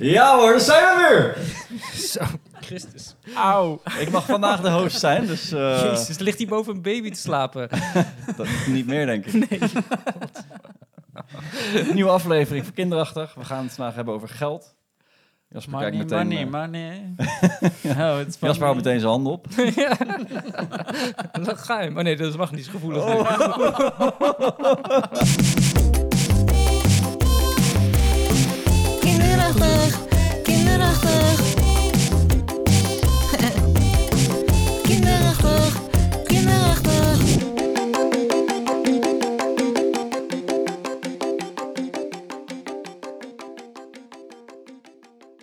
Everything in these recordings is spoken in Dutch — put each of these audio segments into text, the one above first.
Ja hoor, daar zijn we weer! Zo, Christus. Auw. Ik mag vandaag de host zijn, dus eh, Jezus, ligt hij boven een baby te slapen? dat niet meer denk ik. Nee. Nieuwe aflevering van Kinderachtig. We gaan het vandaag hebben over geld. Jasper kijkt Money, meteen... money, eh, money. oh, is Jasper houdt meteen zijn handen op. ja. Dat ga je. Oh nee, dat mag niet zo gevoelig. Kinderachtig, kinderachtig. kinderachtig, kinderachtig.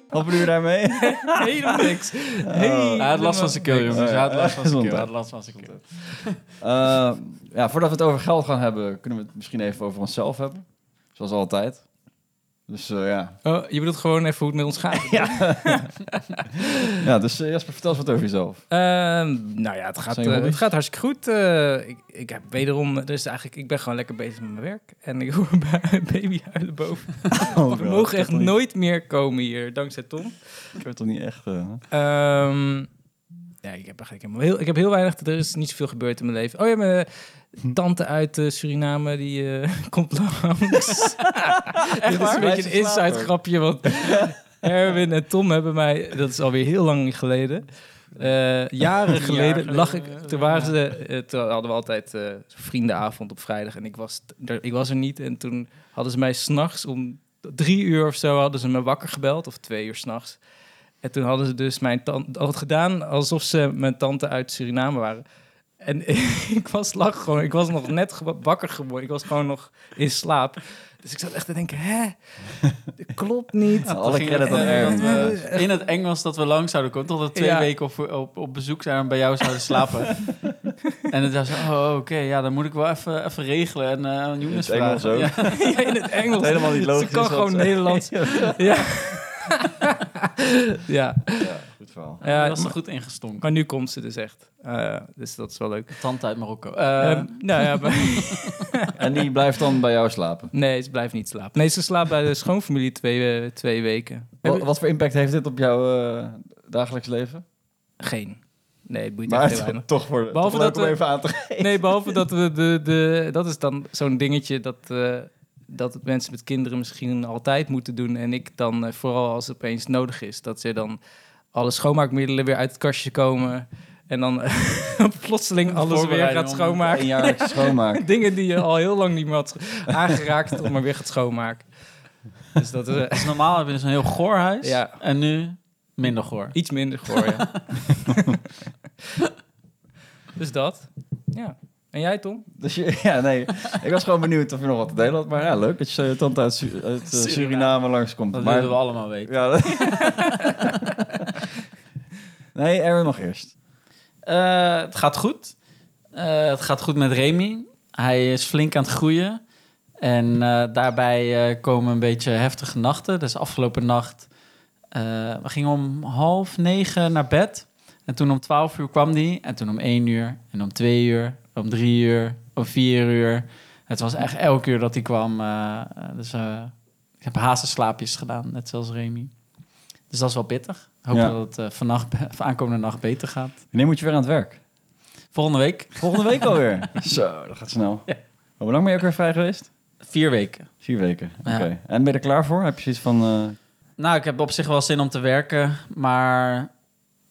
Wat bedoel je daarmee? Helemaal niks. Helemaal Hij had last van zijn keel, niks. jongens. Hij had last van zijn keel. Hij had last van zijn keel. Eh, ja, voordat we het over geld gaan hebben, kunnen we het misschien even over onszelf hebben. Zoals altijd. Dus eh, ja. Oh, je bedoelt gewoon even hoe het met ons gaat? ja, dus eh, Jasper, vertel eens wat over jezelf. Ehm, nou ja, het gaat, eh, het gaat hartstikke goed. Ik, ik heb wederom, dus eigenlijk, ik ben gewoon lekker bezig met mijn werk. En ik hoor een baby huilen boven. Oh, We mogen echt nooit meer komen hier, dankzij Tom. Ik heb toch niet echt... Ja, ik heb eigenlijk helemaal heel, ik heb heel weinig, er is niet zoveel gebeurd in mijn leven. Oh ja, mijn tante uit eh, Suriname, die eh, komt langs. Dit is een beetje een inside grapje, want Erwin en Tom hebben mij, dat is alweer heel lang geleden, eh, jaren geleden, lag ik, toen waren ze, eh, toen hadden we altijd eh, vriendenavond op vrijdag en ik was, er, ik was er niet en toen hadden ze mij s'nachts om drie uur of zo hadden ze me wakker gebeld, of twee uur s'nachts. En toen hadden ze dus mijn tante had gedaan alsof ze mijn tante uit Suriname waren. En ik was lag gewoon, ik was nog net ge- wakker geworden. Ik was gewoon nog in slaap. Dus ik zat echt te denken, hè? Dat klopt niet. alle credit aan eh, in het Engels dat we lang zouden komen. Totdat we twee Ja. weken op, op, op bezoek zijn en bij jou zouden slapen. en het was zo, oh, oké, ja, dan moet ik wel even, even regelen. En eh aan Younes In het Engels ook? Ja. Ja, in het Engels. helemaal niet logisch Ze kan gewoon Nederlands. Ja. ja. Ja, goed verhaal. Ja, Ja, dat is er maar, goed ingestonken. maar nu komt ze dus echt. Eh, dus dat is wel leuk. Tante uit Marokko. Eh, Ehm, nou ja, En die blijft dan bij jou slapen. nee, ze blijft niet slapen. Nee, ze slaapt bij de schoonfamilie twee, eh, twee weken. Wat, wat voor impact heeft dit op jouw eh, dagelijks leven? Geen. Nee, het boeit Maar echt heel toch voor Behalve toch leuk dat om we- even aan te geven. Nee, behalve dat we de, de... Dat is dan zo'n dingetje dat, eh, dat het mensen met kinderen misschien altijd moeten doen. En ik dan, eh, vooral als het opeens nodig is, dat ze dan alle schoonmaakmiddelen weer uit het kastje komen. En dan eh, plotseling alles weer gaat schoonmaken. Schoonmaak. Dingen die je al heel lang niet meer had aangeraakt, om maar weer gaat schoonmaken. Dus dat is eh, dus normaal heb je dus een heel goor huis. Ja. En nu minder goor. iets minder goor, ja. dus dat. Ja. En jij, Tom? Dus je, ja, nee. Ik was gewoon benieuwd of je nog wat te delen had. Maar ja, leuk dat je je tante uit, Su- uit eh, Suriname. Suriname langskomt. Dat maar, willen we allemaal weten. Ja, nee, Erwin nog eerst. Eh, het gaat goed. Eh, het gaat goed met Remy. Hij is flink aan het groeien. En eh, daarbij eh, komen een beetje heftige nachten. Dus afgelopen nacht... eh, we gingen om half negen naar bed. En toen om twaalf uur kwam die. En toen om één uur. En om twee uur. Om drie uur. Om vier uur. Het was echt elke uur dat hij kwam. eh, dus eh, ik heb hazenslaapjes gedaan. Net zoals Remy. Dus dat is wel pittig. Hopen Ja. dat het eh, vannacht, aankomende nacht beter gaat. Wanneer moet je weer aan het werk? Volgende week Volgende week alweer. Zo, dat gaat snel. Ja. Hoe lang ben je ook weer vrij geweest? vier weken. Vier weken. Oké. Ja. En ben je er klaar voor? Heb je zoiets van... Nou, ik heb op zich wel zin om te werken, maar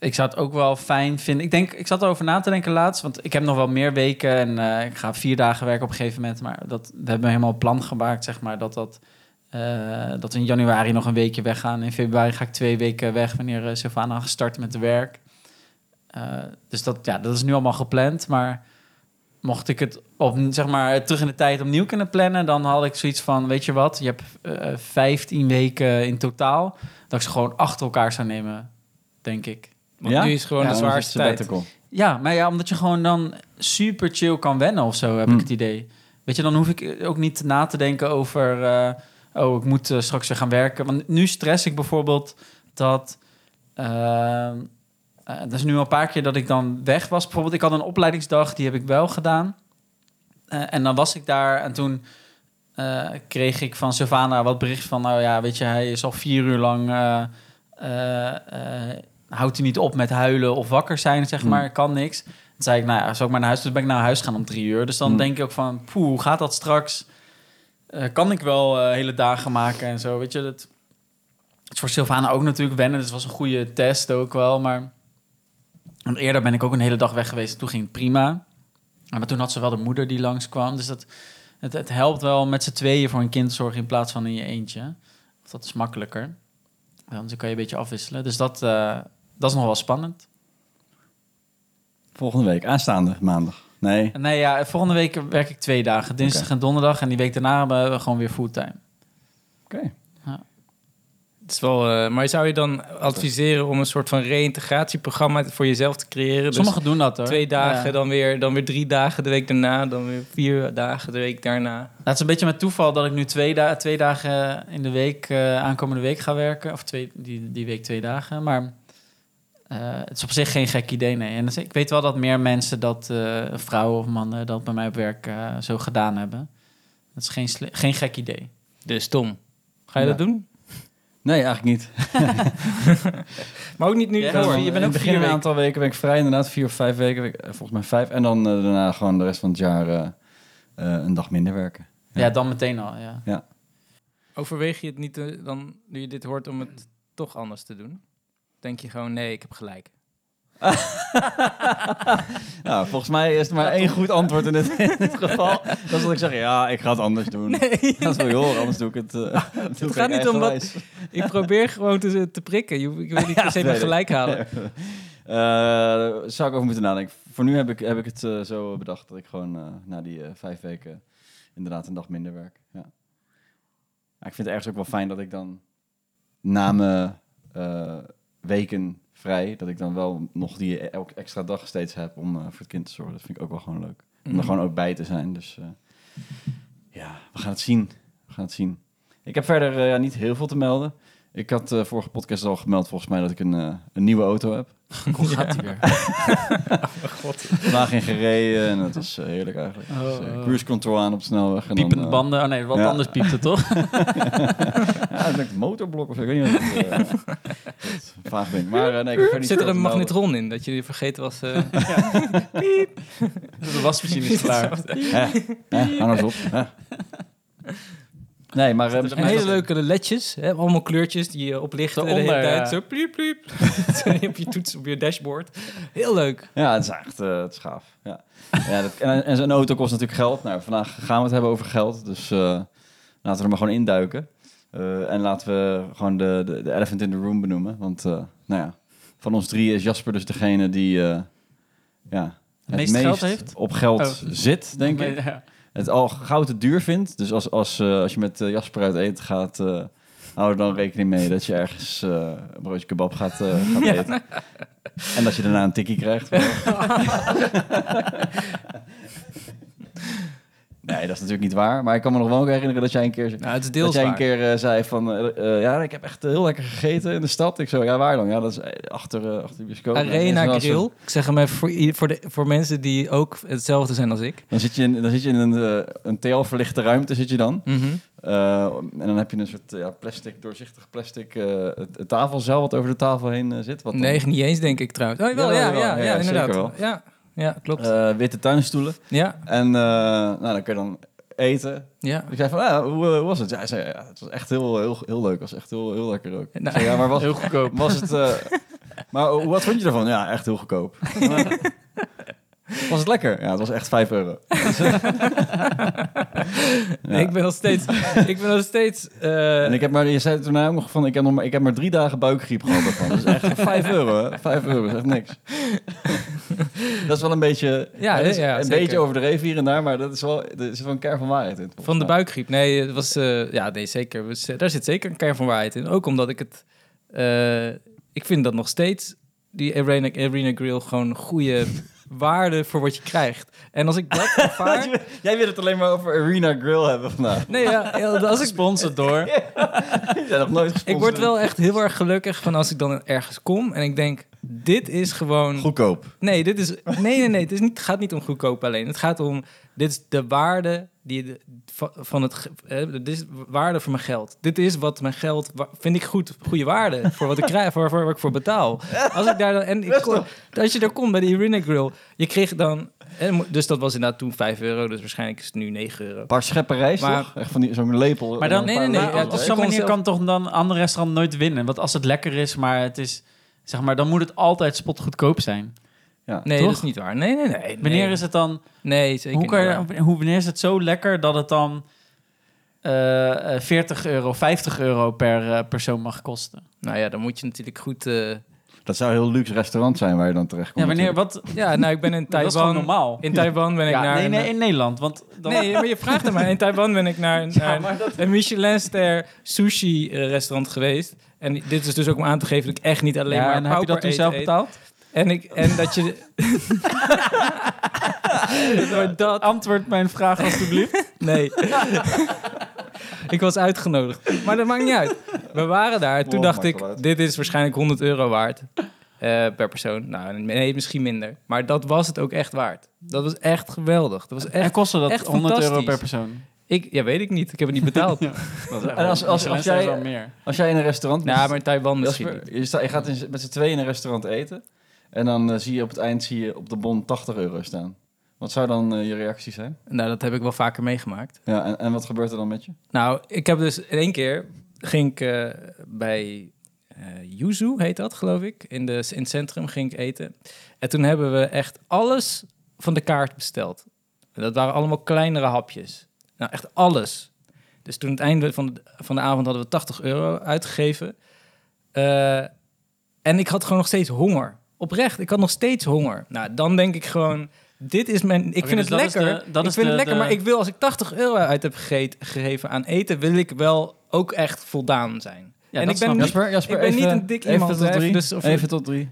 ik zou het ook wel fijn vinden. Ik denk, ik zat erover na te denken laatst, want ik heb nog wel meer weken en eh, ik ga vier dagen werken op een gegeven moment. Maar dat, we hebben helemaal plan gemaakt, zeg maar, dat dat. eh, dat we in januari nog een weekje weggaan. In februari ga ik twee weken weg wanneer uh, Sylvana gestart met de werk. Dus dat, ja, dat is nu allemaal gepland. Maar mocht ik het op, zeg maar, terug in de tijd opnieuw kunnen plannen, dan had ik zoiets van: weet je wat, je hebt 15 weken in totaal. Dat ik ze gewoon achter elkaar zou nemen, denk ik. Want ja? nu is gewoon Ja, de zwaarste tijd. Ja, maar ja, omdat je gewoon dan super chill kan wennen of zo, heb Hmm. ik het idee. Weet je, dan hoef ik ook niet na te denken over... eh, oh, ik moet eh, straks weer gaan werken. Want nu stress ik bijvoorbeeld dat... eh, dat is nu al een paar keer dat ik dan weg was. Bijvoorbeeld, ik had een opleidingsdag, die heb ik wel gedaan. Eh, en dan was ik daar en toen eh, kreeg ik van Sylvana wat bericht van... nou ja, weet je, hij is al vier uur lang... eh, eh, eh, houdt hij niet op met huilen of wakker zijn, zeg Hmm. maar. Kan niks. Toen zei ik, nou ja, zou ik maar naar huis... Dus ben ik naar huis gaan om drie uur. Dus dan Hmm. denk ik ook van, poeh, hoe gaat dat straks? Eh, kan ik wel eh, hele dagen maken en zo, weet je. Dat, het is voor Sylvana ook natuurlijk wennen. Dus het was een goede test ook wel, maar... Want eerder ben ik ook een hele dag weg geweest. Toen ging het prima. Maar toen had ze wel de moeder die langskwam. Dus dat, het, het helpt wel met z'n tweeën voor een kind zorgen in plaats van in je eentje. Dat is makkelijker. Dan kan je een beetje afwisselen. Dus dat, eh, dat is nog wel spannend. Volgende week, aanstaande maandag. Nee. Nee, ja, volgende week werk ik twee dagen. Dinsdag en donderdag. En die week daarna hebben we gewoon weer fulltime. Oké. Het is wel, eh, maar zou je dan adviseren om een soort van reïntegratieprogramma voor jezelf te creëren? Dus Sommigen doen dat hoor. twee dagen, Ja. dan, weer, dan weer drie dagen de week daarna, dan weer vier dagen de week daarna. Het is een beetje met toeval dat ik nu twee, da twee dagen in de week, eh, aankomende week ga werken. Of twee, die, die week twee dagen. Maar eh, het is op zich geen gek idee, nee. En dus ik weet wel dat meer mensen dat, eh, vrouwen of mannen, dat bij mij op werk eh, zo gedaan hebben. Dat is geen, geen gek idee. Dus Tom, ga je Ja. dat doen? Nee, eigenlijk niet. Maar ook niet nu Ja, je bent in ook het begin vier een aantal weken ben ik vrij, inderdaad. Vier of vijf weken. Volgens mij vijf. En dan daarna gewoon de rest van het jaar eh, eh, een dag minder werken. Ja, Ja. dan meteen al, ja. Overweeg je het niet dan, nu je dit hoort, om het toch anders te doen? Denk je gewoon, nee, ik heb gelijk. Nou, volgens mij is er maar één goed antwoord in dit geval. Dat is dat ik zeg, ja, ik ga het anders doen. Nee, Dat wil je horen, anders doe ik het. doe ik gaat niet om wat- ik probeer gewoon te, te prikken. Je, ik wil niet per se Ja, gelijk halen. Eh, zou ik over moeten nadenken. Voor nu heb ik, heb ik het eh, zo bedacht dat ik gewoon na die vijf weken inderdaad een dag minder werk. Ja. Ik vind het ergens ook wel fijn dat ik dan na mijn eh, weken vrij, dat ik dan wel nog die elke extra dag steeds heb om eh, voor het kind te zorgen. Dat vind ik ook wel gewoon leuk. Om er gewoon ook bij te zijn. Dus eh, ja, we gaan het zien. We gaan het zien. Ik heb verder eh, ja, niet heel veel te melden. Ik had eh vorige podcast al gemeld volgens mij dat ik een, een nieuwe auto heb. Hoe gaat die weer? Vandaag in gereden en het was eh, heerlijk eigenlijk. Oh, Dus, eh, oh. cruise control aan op de snelweg. En Piepende dan, eh, banden. Oh nee, wat ja. anders piepte toch? ja, denk een motorblok of zo. Ik weet niet wat het vaag ding. Maar nee, ik niet Zit er een melden. magnetron in, dat je vergeten was... eh, De wasmachine is klaar. Hè? Hou nou eens op. Nee, maar... eh, En misschien hele leuke ledjes, hè, allemaal kleurtjes die je oplichten de hele tijd. ja. Zo pliep, pliep. op je toets, op je dashboard. Heel leuk. Ja, het is echt eh, het is gaaf. Ja. Ja, dat, en, en zo'n auto kost natuurlijk geld. Nou, vandaag gaan we het hebben over geld. Dus eh, laten we er maar gewoon induiken. Eh en laten we gewoon de, de, de elephant in the room benoemen. Want, eh, nou ja, van ons drie is Jasper dus degene die eh, ja, het meest meest Oh. geld heeft? op geld zit, denk ik. Ja. Het al gauw te duur vindt. Dus als, als, eh, als je met eh, Jasper uit eten gaat, eh, hou er dan rekening mee dat je ergens een broodje kebab gaat, gaat eten. En dat je daarna een tikkie krijgt. nee, dat is natuurlijk niet waar. Maar ik kan me nog wel ook herinneren dat jij een keer... Nou, het is Dat deels jij een keer eh, zei van, eh, eh, ja, ik heb echt heel lekker gegeten in de stad. Ik zo, ja, waar dan? Ja, dat is achter, achter de bioscoop. En Arena Grill. Ik zeg hem even voor, voor, de, voor mensen die ook hetzelfde zijn als ik. Dan zit je in, dan zit je in een, een TL-verlichte ruimte, zit je dan. Mhm. En dan heb je een soort ja, plastic, doorzichtig plastic het, het tafelzeil wat over de tafel heen zit. Wat dan- Nee, niet eens denk ik trouwens. Oh, wel, ja, ja, ja, Ja, inderdaad. wel. Ja, ja, klopt. eh, witte tuinstoelen. ja, En eh, nou, dan kun je dan eten. ja. Ik zei van, ah, hoe, eh, hoe was het? Ja, hij zei, ja, het was echt heel, heel, heel leuk. Het was echt heel, heel lekker ook. Nou, zei, ja, maar was, Heel goedkoop. was het... eh, maar wat vond je ervan? Ja, echt heel goedkoop. was het lekker? Ja, het was echt 5 euro. Ik ben nog steeds... ik ben nog steeds... eh, En ik heb maar, je zei toen nou ook nog van, ik heb, nog maar, ik heb maar drie dagen buikgriep gehad ervan. Dat is echt 5 euro, hè? 5 euro is echt niks. dat is wel een beetje, Ja, dat is ja, een beetje overdreven hier en daar, maar dat is wel, er is wel een kern van waarheid in. Van de Ja. buikgriep. Nee, het was... eh, ja, nee, zeker. Was, daar zit zeker een kern van waarheid in. Ook omdat ik het... eh, ik vind dat nog steeds... Die Arena, Arena Grill gewoon goede waarde voor wat je krijgt. En als ik dat ervaar... Jij wil het alleen maar over Arena Grill hebben vandaag. Nee, ja, ja, als ik Gesponsord door. Nog nooit. Ik word wel echt heel erg gelukkig van als ik dan ergens kom en ik denk, dit is gewoon... Goedkoop. Nee, dit is, nee, nee, nee. Het is niet, gaat niet om goedkoop alleen. Het gaat om, dit is de waarde die de, van het, eh, dit is waarde voor mijn geld. Dit is wat mijn geld, vind ik goed, goede waarde voor wat ik krijg, voor, voor wat ik voor betaal. Als ik daar dan, en ik kon, als je daar komt bij de Irina Grill, je kreeg dan, eh, dus dat was inderdaad toen 5 euro, dus waarschijnlijk is het nu 9 euro. Een paar scheppen rijst, Maar- toch? Echt van die- zo'n lepel. Maar dan, en nee, nee, nee, maar lepels. ja, op ik zo'n manier zelf- kan toch dan een ander restaurant nooit winnen? Want als het lekker is, maar het is... Zeg maar, dan moet het altijd spotgoedkoop zijn. Ja. Nee, Toch? dat is niet waar. Nee, nee, nee. Wanneer nee. is het dan... Nee, zeker Hoe kan niet je, hoe, wanneer is het zo lekker dat het dan eh, eh, 40 euro, 50 euro per eh, persoon mag kosten? Nou ja, dan moet je natuurlijk goed... eh, Dat zou een heel luxe restaurant zijn waar je dan terecht komt. Ja, wanneer, wat? ja, nou, ik ben in Dat is Taiwan. normaal. In Taiwan ben ik Ja, naar... nee, een- nee, in Nederland. Want dan, Nee, maar je vraagt hem maar. In Taiwan ben ik naar, naar dat- een Michelin-ster sushi-restaurant geweest. En dit is dus ook om aan te geven dat ik echt niet alleen ja, maar en heb je dat toen zelf eet. betaald? En, ik, en dat je... dat... Antwoord mijn vraag alstublieft. Nee. ik was uitgenodigd. Maar dat maakt niet uit. We waren daar. En toen Oh, dacht ik, uit. dit is waarschijnlijk 100 euro waard. eh, per persoon. Nou, nee, misschien minder. Maar dat was het ook echt waard. Dat was echt geweldig. Dat was en echt... kostte dat echt 100 euro per persoon? Ik, ja, weet ik niet. Ik heb het niet betaald. En als- als- als jij- meer. Als jij in een restaurant... Ja, maar in Taiwan misschien je, sta, je gaat in, met z'n tweeën in een restaurant eten. En dan eh, zie je op het eind zie je op de bon 80 euro staan. Wat zou dan eh, je reactie zijn? Nou, dat heb ik wel vaker meegemaakt. Ja, en, en wat gebeurt er dan met je? Nou, ik heb dus in één keer ging ik eh, bij eh Yuzu, heet dat, geloof ik. In, de, in het centrum ging ik eten. En toen hebben we echt alles van de kaart besteld. En dat waren allemaal kleinere hapjes. Nou, echt alles. Dus toen het einde van de, van de avond hadden we 80 euro uitgegeven. Eh, en ik had gewoon nog steeds honger. Oprecht, ik had nog steeds honger. Nou, dan denk ik gewoon... Dit is mijn. Ik vind dus het dat is lekker. de- dat ik is vind de- het lekker, de- maar ik wil als ik 80 euro uit heb gegeven aan eten, wil ik wel ook echt voldaan zijn. Ja, en dat ik ben snap niet. Jasper, Jasper ik ben even, niet een dik even iemand, tot drie. dus of- even tot drie.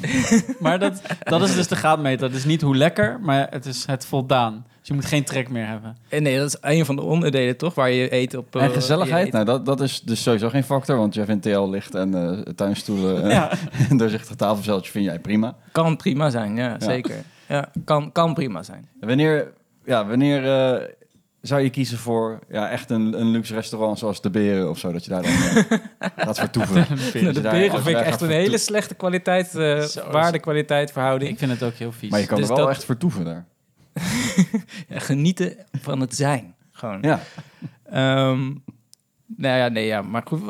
Maar dat, dat is dus de graadmeter. Het is niet hoe lekker, maar het is het voldaan. Dus je moet geen trek meer hebben. Eh, Nee, dat is een van de onderdelen toch, waar je eet op. eh, En gezelligheid, je eet. nou, dat, dat is dus sowieso geen factor. Want jij vindt TL licht en eh, tuinstoelen en Ja. een doorzichtig tafelzeltje vind jij prima. Kan prima zijn, ja, zeker. Ja, kan, kan prima zijn. En Wanneer, ja, wanneer eh, zou je kiezen voor ja, echt een, een luxe restaurant zoals De Beren of zo? Dat je daar dan eh, gaat vertoeven. Je de beren je vind ik echt een hele slechte kwaliteit, eh Zo, waarde-kwaliteit verhouding. Ik vind het ook heel vies. Maar je kan Dus er wel dat- echt vertoeven daar. Ja, genieten van het zijn, gewoon. Ja, Ehm, nou ja, nee, ja, maar goed,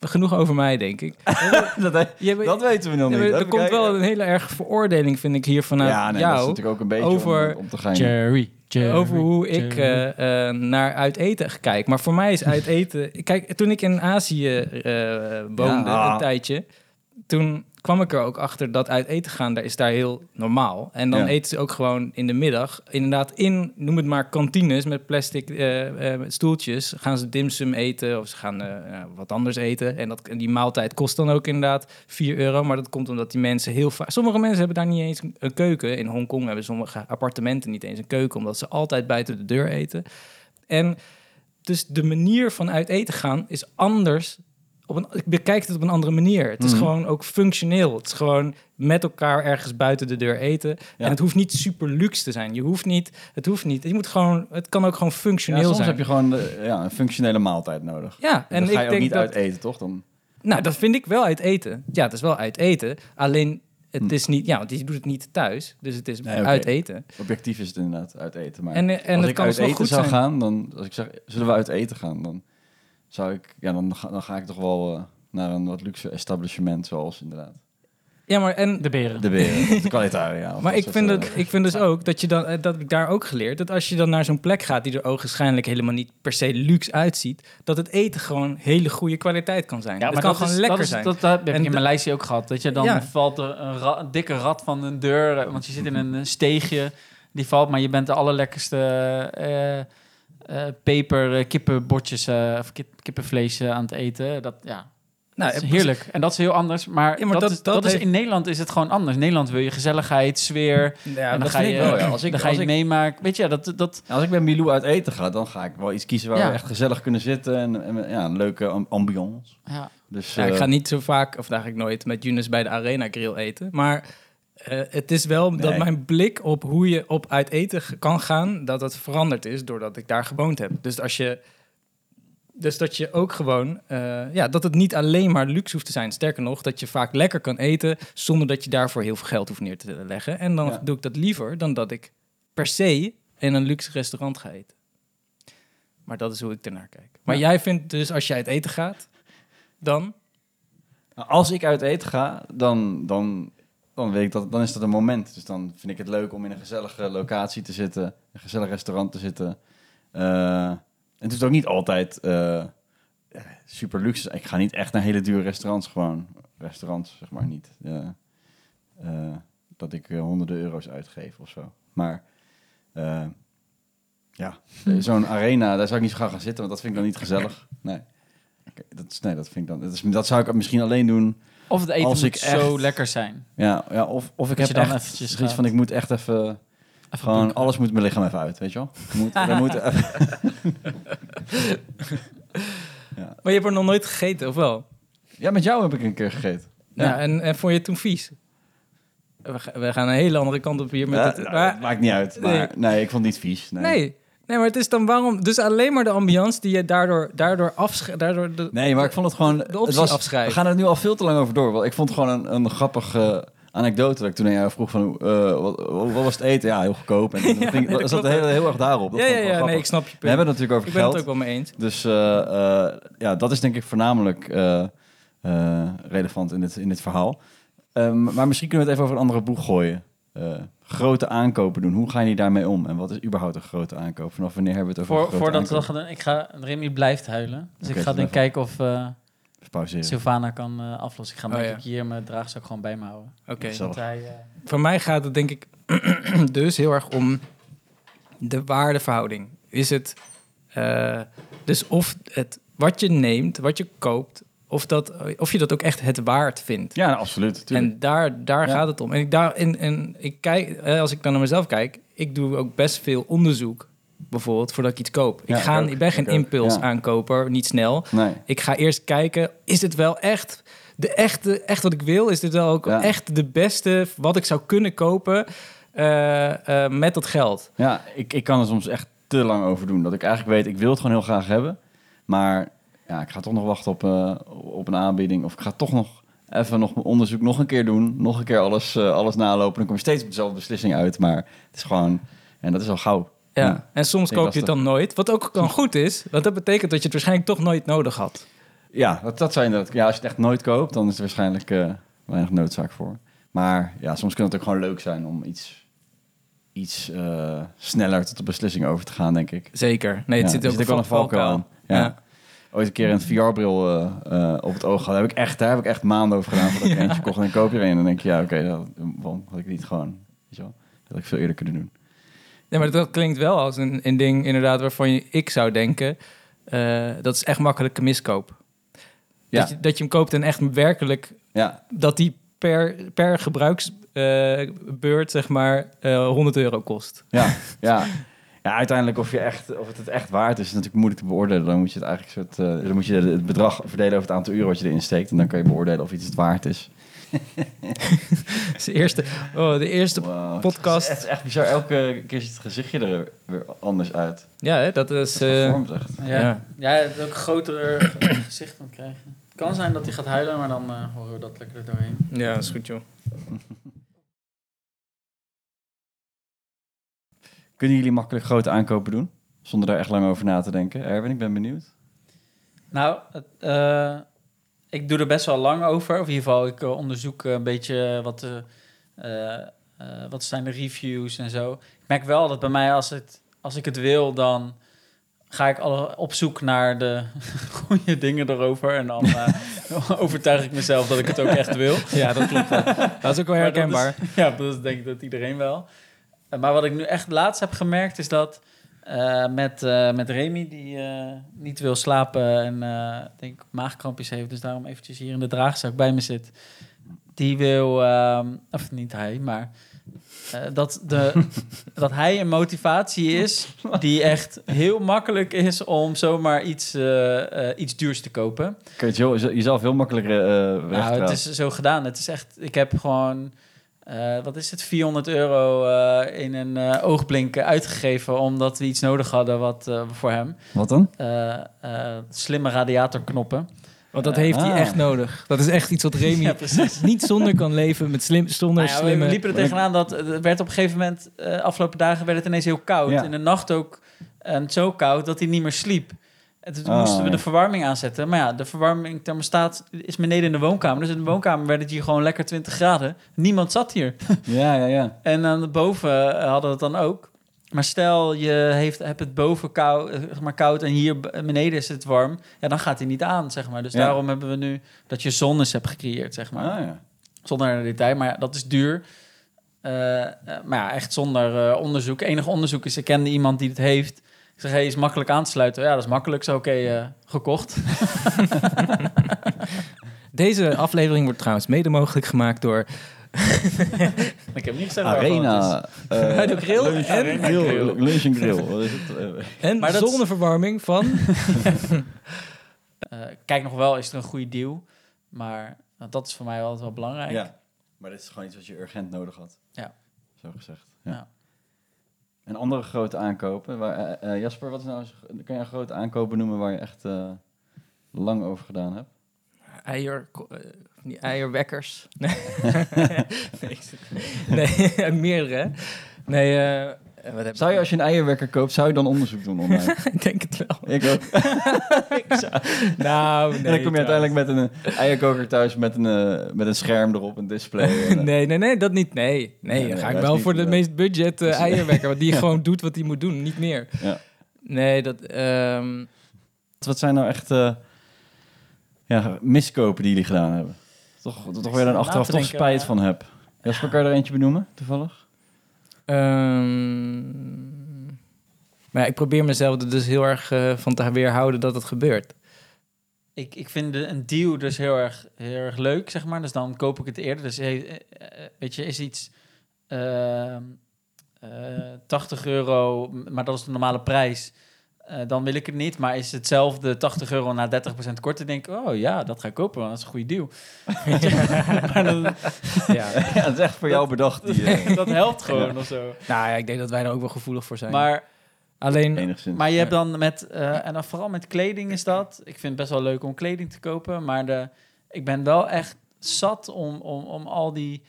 genoeg over mij, denk ik. dat, Je, dat weten we nog Ja, niet. er Even komt wel kijken. een hele erg veroordeling, vind ik, hier vanuit ja, nee, dat is jou. natuurlijk ook een beetje over- om, om te gaan. Jerry, Jerry, over hoe ik eh, eh, naar uit eten kijk. Maar voor mij is uit eten... Kijk, toen ik in Azië eh, woonde Ja. een tijdje... toen kwam ik er ook achter dat uit eten gaan, daar is daar heel normaal. En dan Ja. eten ze ook gewoon in de middag, inderdaad in, noem het maar, kantines met plastic eh, eh, stoeltjes. Gaan ze dimsum eten of ze gaan eh, wat anders eten. En, dat, en die maaltijd kost dan ook inderdaad 4 euro. Maar dat komt omdat die mensen heel vaak... Sommige mensen hebben daar niet eens een keuken. In Hongkong hebben sommige appartementen niet eens een keuken... omdat ze altijd buiten de deur eten. En dus de manier van uit eten gaan is anders. Op een, ik bekijk het op een andere manier. Het is Mhm. gewoon ook functioneel. Het is gewoon met elkaar ergens buiten de deur eten. Ja. En het hoeft niet super luxe te zijn. Je hoeft niet, het hoeft niet. Je moet gewoon, het kan ook gewoon Ja, functioneel soms zijn. heb je gewoon de- ja, een functionele maaltijd nodig. ja, En en dan ga ik je ook denk niet dat, uit eten, toch? Dan, nou, dat vind ik wel uit eten. Ja, het is wel uit eten. Alleen het Hm. is niet, ja, want je doet het niet thuis. Dus het is Nee, uit eten. objectief is het inderdaad uit eten. Maar En, eh, en als het ik kan uit dus eten goed zou zijn. gaan, dan als ik zeg, zullen we uit eten gaan, dan zou ik, ja, dan ga, dan ga ik toch wel eh, naar een wat luxe establishment, zoals inderdaad Ja, maar en De beren. de beren, de kwalitaria. Maar dat ik vind, eh, het, ik vind dus ook dat je dan, eh, dat heb ik daar ook geleerd, dat als je dan naar zo'n plek gaat die er ogenschijnlijk helemaal niet per se luxe uitziet, dat het eten gewoon hele goede kwaliteit kan zijn. het kan dat gewoon is, lekker dat is, zijn. Dat, dat heb ik En in de- Maleisië ook gehad. Dat je dan Ja. valt er een, ra- een dikke rat van een deur, eh, want je zit in een eh, steegje, die valt, maar je bent de allerlekkerste eh, eh, peper eh, kippenbordjes eh, of kip, kippenvlees aan het eten. Dat, ja, nou, dat is heerlijk. En dat is heel anders. Maar, Ja, maar dat, dat- is, dat dat is, heeft- in Nederland is het gewoon anders. In Nederland wil je gezelligheid, sfeer. Ja, en dan ga je, ik wel, ja. Als ik- dan ga als ik- meemaken. Weet je, dat, dat, Als ik bij Milou uit eten ga, dan ga ik wel iets kiezen waar Ja. we echt gezellig kunnen zitten en, en ja, een leuke am- ambiance. ja. Dus, Ja, ik ga niet zo vaak, of eigenlijk nooit, met Younes bij de Arena Grill eten. Maar eh, het is wel dat mijn blik op hoe je op uit eten kan gaan, dat het veranderd is doordat ik daar gewoond heb. Dus als je. Dus dat je ook gewoon, eh, ja, dat het niet alleen maar luxe hoeft te zijn. Sterker nog, dat je vaak lekker kan eten zonder dat je daarvoor heel veel geld hoeft neer te leggen. En dan Ja. doe ik dat liever dan dat ik per se in een luxe restaurant ga eten. Maar dat is hoe ik ernaar kijk. Maar Ja. jij vindt dus als je uit eten gaat, dan Als ik uit eten ga, dan, dan, dan weet ik dat dan is dat een moment. Dus dan vind ik het leuk om in een gezellige locatie te zitten, een gezellig restaurant te zitten. Eh, en het is ook niet altijd eh, super luxe. Ik ga niet echt naar hele dure restaurants, gewoon restaurants, zeg maar niet. eh, eh, dat ik eh, honderden euro's uitgeef of zo. Maar eh, ja, zo'n arena, daar zou ik niet zo graag gaan zitten, want dat vind ik dan niet gezellig. Nee. Dat, is, nee, dat vind ik dan. Dat, is, dat zou ik misschien alleen doen Of het eten Als moet ik zo lekker zijn. ja, ja of, of ik heb dan echt zoiets gaat. van, ik moet echt even... Even gewoon, boeken. alles moet mijn lichaam even uit, weet je wel? Ik moet, er moet even- Maar je hebt er nog nooit gegeten, of wel? ja, met jou heb ik een keer gegeten. Ja, en, en vond je het toen vies? We, ga- we gaan een hele andere kant op hier met Ja, het... nou, maar- het maakt niet uit. Maar, nee. ik vond het niet vies. Nee. nee. Nee, maar het is dan waarom... Dus alleen maar de ambiance die je daardoor, daardoor afsch... Daardoor de, Nee, maar ik vond het gewoon... de het was, afschrijven. we gaan er nu al veel te lang over door. Want ik vond het gewoon een, een grappige anekdote. Dat ik toen aan jou vroeg van, eh, wat, wat was het eten? Ja, heel goedkoop. En dat Ja, nee, zat heel, heel erg daarop. Dat ja, ja, ja, nee, ik snap je We punt. hebben het natuurlijk over ik ben geld. het ook wel mee eens. Dus eh, eh, ja, dat is denk ik voornamelijk relevant in dit, in dit verhaal. Ehm, maar misschien kunnen we het even over een andere boeg gooien. Grote aankopen doen. Hoe ga je daarmee om? En wat is überhaupt een grote aankoop? Vanaf wanneer hebben we het over Voor, grote voordat we dat gaan doen, ik ga... Remy blijft huilen. Dus ik ga denk even. kijken of eh pauzeren. Sylvana kan eh, aflossen. Ik ga Oh, denk ja. ik hier mijn draagzak gewoon bij me houden. Oké. Want hij, eh, Voor mij gaat het denk ik dus heel erg om de waardeverhouding. Is het eh, dus of het wat je neemt, wat je koopt, of, dat, of je dat ook echt het waard vindt. Ja, absoluut. tuurlijk. En daar, daar Ja. gaat het om. En, ik daar, en, en ik kijk, als ik dan naar mezelf kijk, ik doe ook best veel onderzoek, bijvoorbeeld, voordat ik iets koop. Ja, ik, ga, ik ook. ik ben geen Ik ook, impuls ja. aankoper, niet snel. Nee. Ik ga eerst kijken, is dit wel echt de echte, echt wat ik wil? Is dit wel ook echt de beste wat ik zou kunnen kopen eh, eh, met dat geld? Ja, ik, ik kan er soms echt te lang over doen. Dat ik eigenlijk weet, ik wil het gewoon heel graag hebben. Maar ja, ik ga toch nog wachten op, eh, op een aanbieding. Of ik ga toch nog even nog mijn onderzoek nog een keer doen. Nog een keer alles, eh, alles nalopen. Dan kom je steeds op dezelfde beslissing uit. Maar het is gewoon... En dat is al gauw. Ja. Ja. En soms koop je het dan nooit. Wat ook dan goed is, want dat betekent dat je het waarschijnlijk toch nooit nodig had. Ja, dat, dat zijn dat. Ja, als je het echt nooit koopt, dan is er waarschijnlijk eh, weinig noodzaak voor. Maar ja, soms kan het ook gewoon leuk zijn om iets, iets sneller tot de beslissing over te gaan, denk ik. Zeker. Nee, het Ja, zit er ook zit ook wel een valkuil aan. Ja. Ja. Ooit een keer een VR-bril eh, eh, op het oog gehad. Daar heb ik echt, daar heb ik echt maanden over gedaan voordat ik eentje kocht. En koop je er een en dan denk je, ja, oké, dat waarom had ik niet gewoon, weet je wel, dat had ik veel eerder kunnen doen. Nee, maar dat klinkt wel als een, een ding inderdaad waarvan je, ik zou denken, eh, dat is echt makkelijke miskoop. Ja. Dat, je, dat je hem koopt en echt werkelijk, Ja, dat die per, per gebruiksbeurt, zeg maar, eh 100 euro kost. ja, ja. Ja, uiteindelijk of, je echt, of het het echt waard is, is natuurlijk moeilijk te beoordelen. Dan moet je het eigenlijk soort, eh, dan moet je het bedrag verdelen over het aantal uren wat je erin steekt. En dan kan je beoordelen of iets het waard is. De eerste, oh, de eerste Wow, podcast. Het is, echt, bizar. Elke keer ziet het gezichtje er weer anders uit. Ja, hè, dat is... Eh, gevormd echt. ja. Ja. Ja. het ook een groter gezicht aan krijgen. Het kan zijn dat hij gaat huilen, maar dan eh, horen we dat lekker er doorheen. ja, dat is goed, joh. Kunnen jullie makkelijk grote aankopen doen? Zonder daar echt lang over na te denken. Erwin, ik ben benieuwd. Nou, het, eh, ik doe er best wel lang over. Of in ieder geval, ik eh, onderzoek een beetje wat, de, eh, eh, wat zijn de reviews en zo. Ik merk wel dat bij mij, als, het, als ik het wil, dan ga ik alle op zoek naar de goede dingen erover. En dan eh, overtuig ik mezelf dat ik het ook echt wil. Ja, dat klopt. wel. Dat is ook wel dat herkenbaar. is- ja, dat is denk ik dat iedereen wel. Maar wat ik nu echt laatst heb gemerkt is dat eh, met, eh, met Remy, die eh, niet wil slapen en denk ik maagkrampjes heeft, dus daarom eventjes hier in de draagzak bij me zit. Die wil, ehm, of niet hij, maar dat, de, dat hij een motivatie is die echt heel makkelijk is om zomaar iets, iets duurs te kopen. Kun je het je- jezelf heel makkelijk weg Nou, het is zo gedaan. Het is echt, ik heb gewoon, eh, wat is het, 400 euro eh, in een eh, oogblink uitgegeven omdat we iets nodig hadden wat eh, voor hem. Wat dan? Eh, eh, slimme radiatorknoppen. Want dat heeft hij Ah. echt nodig. Dat is echt iets wat Remy Ja, niet zonder kan leven. Met slim, zonder Nou ja, slimme... we liepen er tegenaan dat het werd op een gegeven moment, eh, afgelopen dagen werd het ineens heel koud. Ja. In de nacht ook en zo koud dat hij niet meer sliep. En toen Ah, moesten we ja. de verwarming aanzetten. Maar ja, de verwarming thermostaat is beneden in de woonkamer. Dus in de woonkamer werd het hier gewoon lekker 20 graden. Niemand zat hier. Ja, ja, ja. En dan boven eh, hadden we het dan ook. Maar stel, je heeft, hebt het boven koud, eh, zeg maar koud en hier beneden is het warm. Ja, dan gaat hij niet aan, zeg maar. Dus Ja. daarom hebben we nu dat je zonnes hebt gecreëerd, zeg maar. Ah, ja. Zonder detail, maar ja, dat is duur. Eh, maar ja, echt zonder eh, onderzoek. Enig onderzoek is, ik kende iemand die het heeft. Ik zeg, hey, is makkelijk aan te sluiten. Ja, dat is makkelijk. Zo, oké, eh, gekocht. Deze aflevering wordt trouwens mede mogelijk gemaakt door... ik heb niet gezegd waarvan het is. Arena. eh, De grill lunch, en- grill, grill. lunch en grill. Wat is het? Eh, En Maar dat- zonneverwarming van... Eh, kijk nog wel, is er een goede deal. Maar nou, dat is voor mij altijd wel belangrijk. ja. Maar dit is gewoon iets wat je urgent nodig had. Ja. Zo gezegd. Ja. Ja. En andere grote aankopen. Waar, eh, eh, Jasper, wat is nou, eens- kan je een grote aankopen noemen waar je echt eh, lang over gedaan hebt? Eier, eh, die eierwekkers. Nee, nee, meerdere. hè? Nee, Zou je als je een eierwekker koopt, zou je dan onderzoek doen online? Ik denk het wel. Ik ook. Nou, nee. en dan kom je uiteindelijk met een eh, eierkoker thuis met een, eh, met een scherm erop, een display. En, eh, Nee, nee, nee, dat niet. Nee, nee, Nee, dan ga ik wel voor de meest budget is- eierwekker. Want die gewoon doet wat hij moet doen, niet meer. Ja. Nee, dat... ehm, Wat zijn nou echt ja, miskopen die jullie gedaan hebben? Toch, toch dan Na achteraf te toch spijt van hebt. Jasper, kan je er eentje benoemen, toevallig? Ehm, maar ik probeer mezelf er dus heel erg eh, van te weerhouden dat het gebeurt. Ik, ik vind een deal dus heel erg, heel erg leuk, zeg maar. Dus dan koop ik het eerder. Dus eh, eh, weet je, is iets ehm, eh 80 euro, maar dat is de normale prijs. Eh, dan wil ik het niet. Maar is hetzelfde 80 euro na 30% korter, denk ik, oh ja, dat ga ik kopen, want dat is een goede deal. maar dan, Ja. Ja, het is echt voor jou bedacht. Die, eh, dat helpt gewoon of zo. nou ja, ik denk dat wij er ook wel gevoelig voor zijn. Maar Alleen, enigszins. Maar je hebt dan met, eh, en dan vooral met kleding is dat. Ik vind het best wel leuk om kleding te kopen, maar de, ik ben wel echt zat om, om, om al die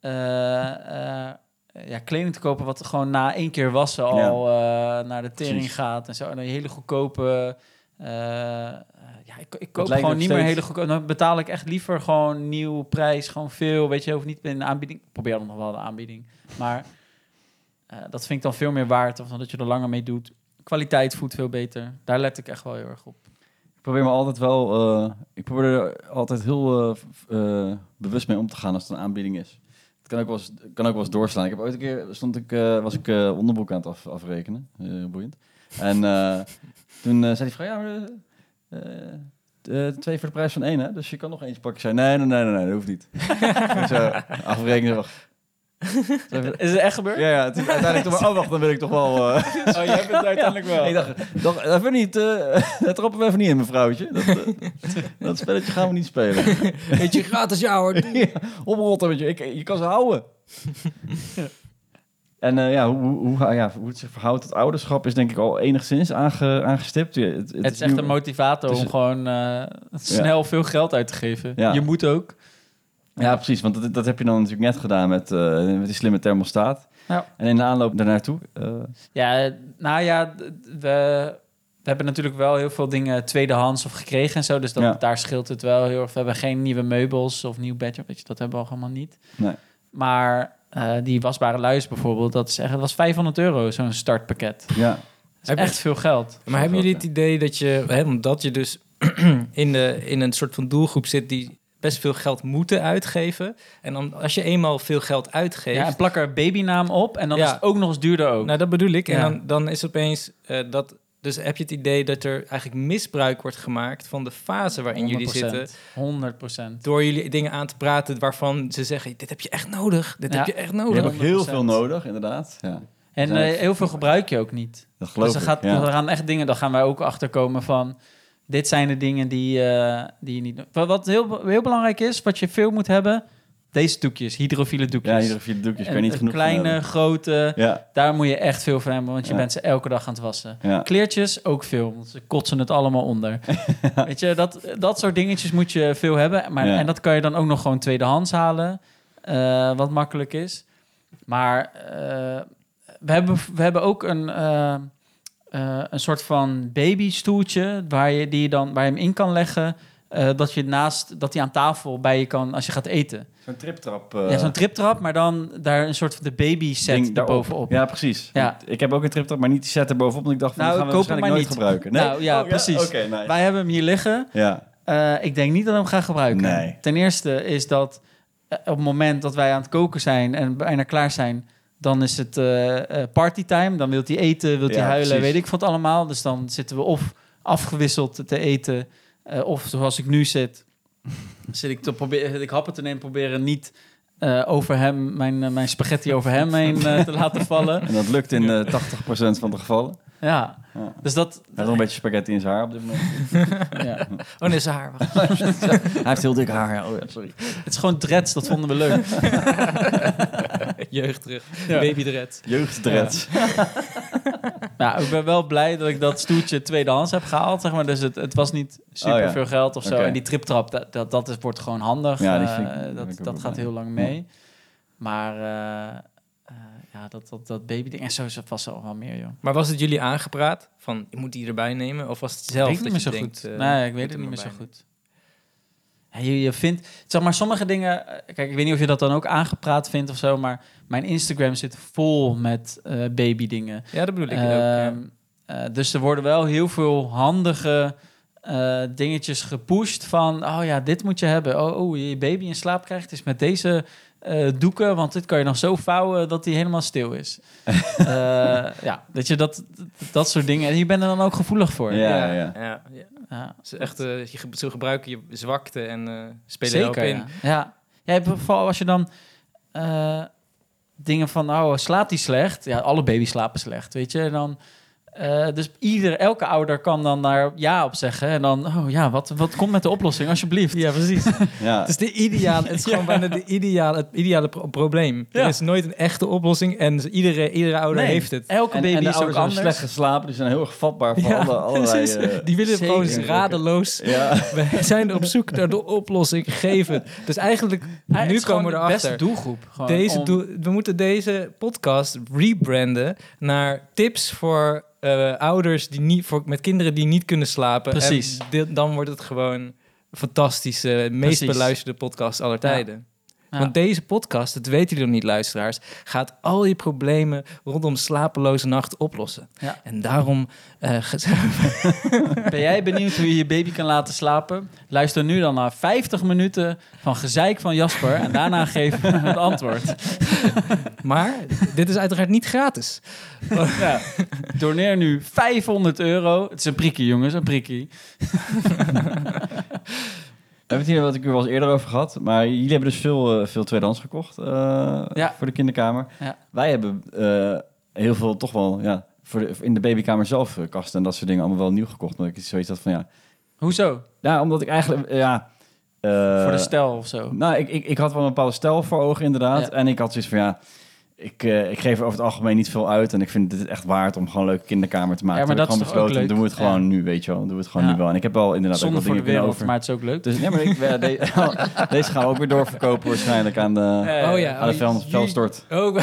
eh, eh, ja, kleding te kopen wat gewoon na één keer wassen al eh, naar de tering Precies. gaat en zo. En dan hele goedkope. eh, ja, ik, ik koop gewoon niet meer hele goedkope. Dan betaal ik echt liever gewoon nieuw prijs, gewoon veel. Weet je, hoeft niet in de aanbieding. Ik probeer dan nog wel de aanbieding, maar eh, dat vind ik dan veel meer waard, of dat je er langer mee doet. Kwaliteit voedt veel beter. Daar let ik echt wel heel erg op. Ik probeer me altijd wel... eh, ik probeer er altijd heel eh, eh, bewust mee om te gaan als het een aanbieding is. Kan ook wel kan ook wel eens doorslaan. Ik heb ooit een keer... Stond ik, eh, was ik eh, onderbroek aan het af, afrekenen. Heel boeiend. En toen zei die vrouw... Ja, twee voor de prijs van één, hè? Dus je kan nog eentje pakken. Ik zei, nee, nee, nee, nee, nee dat hoeft niet. Zo, afrekenen, wacht. Is het echt gebeurd? Ja, ja, het is uiteindelijk toch wel... Oh, wacht, dan wil ik toch wel... eh, Oh, jij bent het uiteindelijk wel. ik dacht, toch, even niet, eh dat trappen we even niet in, mevrouwtje. Dat, eh, dat spelletje gaan we niet spelen. weet je, gratis jou hoor. ja, oprotten met je, ik, je kan ze houden. En eh, ja, hoe, hoe, hoe, ja, hoe het zich verhoudt tot ouderschap is denk ik al enigszins aange, aangestipt. Het, Het is echt nu- een motivator is- om gewoon snel veel geld uit te geven. Ja. Je moet ook. Ja, precies, want dat, dat heb je dan natuurlijk net gedaan met, eh, met die slimme thermostaat. Ja. En in de aanloop daarnaartoe... eh Ja, nou ja, we, we hebben natuurlijk wel heel veel dingen tweedehands of gekregen en zo. Dus dat, Ja. daar scheelt het wel heel erg. We hebben geen nieuwe meubels of nieuw bedje. Weet je, dat hebben we al helemaal niet. Nee. Maar eh, die wasbare luis bijvoorbeeld, dat, is echt, dat was 500 euro, zo'n startpakket. ja, Dat is je- echt veel geld. Maar hebben jullie het idee dat je, hè, omdat je dus in, de, in een soort van doelgroep zit die best veel geld moeten uitgeven. En dan als je eenmaal veel geld uitgeeft, Ja, en plak er babynaam op en dan Ja. is het ook nog eens duurder ook. nou dat bedoel ik. En Ja. dan, dan is opeens eh, dat Dus heb je het idee dat er eigenlijk misbruik wordt gemaakt van de fase waarin jullie zitten? 100 procent. Door jullie dingen aan te praten waarvan ze zeggen: Dit heb je echt nodig. Dit Ja. heb je echt Je nodig. hebt ook heel 100%. veel nodig, inderdaad. Ja, En Zijn- eh, heel veel gebruik je ook niet. dat geloof dus er, ik. gaat, ja. er gaan echt dingen, daar gaan wij ook achter komen van. Dit zijn de dingen die, eh, die je niet. Wat wat heel, heel belangrijk is, wat je veel moet hebben, deze doekjes, hydrofiele doekjes. Ja, vier doekjes kan je niet genoeg kleine, grote, Ja, daar moet je echt veel van hebben, want je Ja. bent ze elke dag aan het wassen. ja. Kleertjes ook veel, want ze kotsen het allemaal onder. Weet je, dat, dat soort dingetjes moet je veel hebben. Maar. En dat kan je dan ook nog gewoon tweedehands halen, eh, wat makkelijk is. Maar eh, we, hebben, we hebben ook een, eh, eh, een soort van babystoeltje waar je, die dan, waar je hem in kan leggen. eh, dat je naast, dat hij aan tafel bij je kan als je gaat eten. Zo'n triptrap. eh, ja, zo'n triptrap, maar dan daar een soort van de baby set erbovenop. Ja, precies. Ja. Ik heb ook een triptrap, maar niet die set erbovenop. Want ik dacht, van, Nou, gaan we waarschijnlijk maar nooit niet. gebruiken. Nee? Nou, ja, Oh, precies. Nice. Wij hebben hem hier liggen. Ja, Eh, ik denk niet dat we hem gaan gebruiken. Nee. Ten eerste is dat eh, op het moment dat wij aan het koken zijn en bijna klaar zijn, dan is het eh eh, partytime. Dan wil hij eten, wil hij Ja, huilen, precies. weet ik wat allemaal. Dus dan zitten we of afgewisseld te eten, eh, of zoals ik nu zit, zit ik te proberen, ik happen te nemen, proberen niet eh, over hem, mijn, mijn spaghetti over hem heen te laten vallen. en dat lukt in eh 80% van de gevallen. Ja, Ja. dus dat... Hij heeft nog een beetje spaghetti in zijn haar op dit moment. ja. Oh, nee, zijn haar. Hij heeft heel dik haar. ja. Oh ja, sorry. Het is gewoon dreads, dat vonden we leuk. Jeugd terug. Ja. Baby dread. Jeugddreads. Nou, ik ben wel blij dat ik dat stoeltje tweedehands heb gehaald, zeg maar. Dus het, het was niet super Oh ja. veel geld of zo. En die triptrap, dat, dat, dat is, wordt gewoon handig. Ja, die Eh, vind ik- dat dat gaat blij. heel lang mee. Maar eh, eh, ja, dat, dat, dat babyding en zo is er vast wel wel meer, joh. Maar was het jullie aangepraat van je moet die erbij nemen? Of was het zelf ik dat niet je zo denkt, goed. nee, ik weet het niet meer zo goed. Je, je vindt, zeg maar, sommige dingen. eh, Kijk, ik weet niet of je dat dan ook aangepraat vindt of zo, maar mijn Instagram zit vol met eh babydingen. nemen? Ja, dat bedoel ik ook. ja. Ehm, eh, dus er worden wel heel veel handige dingetjes gepusht van... oh ja, dit moet je hebben. Oh, oh je baby in slaap krijgt is met deze eh, doeken... want dit kan je nog zo vouwen dat hij helemaal stil is. Eh, ja, dat je dat, dat soort dingen... en je bent er dan ook gevoelig voor. Ja, ja, ja. ja, ja. Ja, Ze, echt, eh, je, ze gebruiken je zwakte en eh spelen er ook zeker, in. ja. ja. vooral als je dan... eh, dingen van, oh, slaapt hij slecht? Ja, alle baby's slapen slecht, weet je. En dan, eh, dus ieder, elke ouder kan dan daar ja op zeggen. En dan, oh ja, wat, wat komt met de oplossing, alsjeblieft? Ja, precies. ja. Het is de ideale, het is gewoon bijna de ideale, het ideale pro- probleem. Ja. Er is nooit een echte oplossing en iedere, iedere ouder Nee, heeft het. Elke En, baby en de is ook anders. slecht geslapen. Die zijn heel erg vatbaar voor Ja, alle, allerlei... precies. eh, Die willen gewoon radeloos. ja. Wij zijn op zoek naar de oplossing gegeven. Dus eigenlijk, Ja, het nu komen we de beste erachter. doelgroep. Gewoon Deze om- doel- we moeten deze podcast rebranden naar tips voor eh, ouders die niet, voor, met kinderen die niet kunnen slapen. Precies. En dit- dan wordt het gewoon fantastische, meest Precies. beluisterde podcast aller tijden. Ja. Want deze podcast, dat weten jullie nog niet, luisteraars, gaat al je problemen rondom slapeloze nacht oplossen. Ja. En daarom eh, Ben jij benieuwd hoe je je baby kan laten slapen? Luister nu dan naar 50 minuten van gezeik van Jasper en daarna geef het antwoord. Maar dit is uiteraard niet gratis. Ja. Doneer nu 500 euro. Het is een prikkie, jongens, een prikkie. We hebben het hier wat ik er wel eens eerder over gehad. Maar jullie hebben dus veel, eh, veel tweedehands gekocht eh, Ja. voor de kinderkamer. Ja. Wij hebben eh, heel veel toch wel ja, voor de, in de babykamer zelf kasten en dat soort dingen allemaal wel nieuw gekocht. Omdat ik zoiets had van ja... Hoezo? Ja, omdat ik eigenlijk... ja, Voor de stijl of zo. Nou, ik, ik, ik had wel een bepaalde stijl voor ogen inderdaad. Ja. En ik had zoiets van ja... Ik, eh, ik geef er over het algemeen niet veel uit. En ik vind het echt waard om gewoon een leuke kinderkamer te maken. Ja, maar dat ik is gewoon toch ook besloten, leuk? Doen we het gewoon Ja. nu, weet je wel. Doen we het gewoon Ja. nu wel. En ik heb wel inderdaad Zonde ook wel de dingen wereld, over. maar het is ook leuk. Dus ja, maar ik, ja, de- deze gaan we ook weer doorverkopen waarschijnlijk aan de, Ja, Oh ja, aan de oh, vel, jullie- velstort. Oh,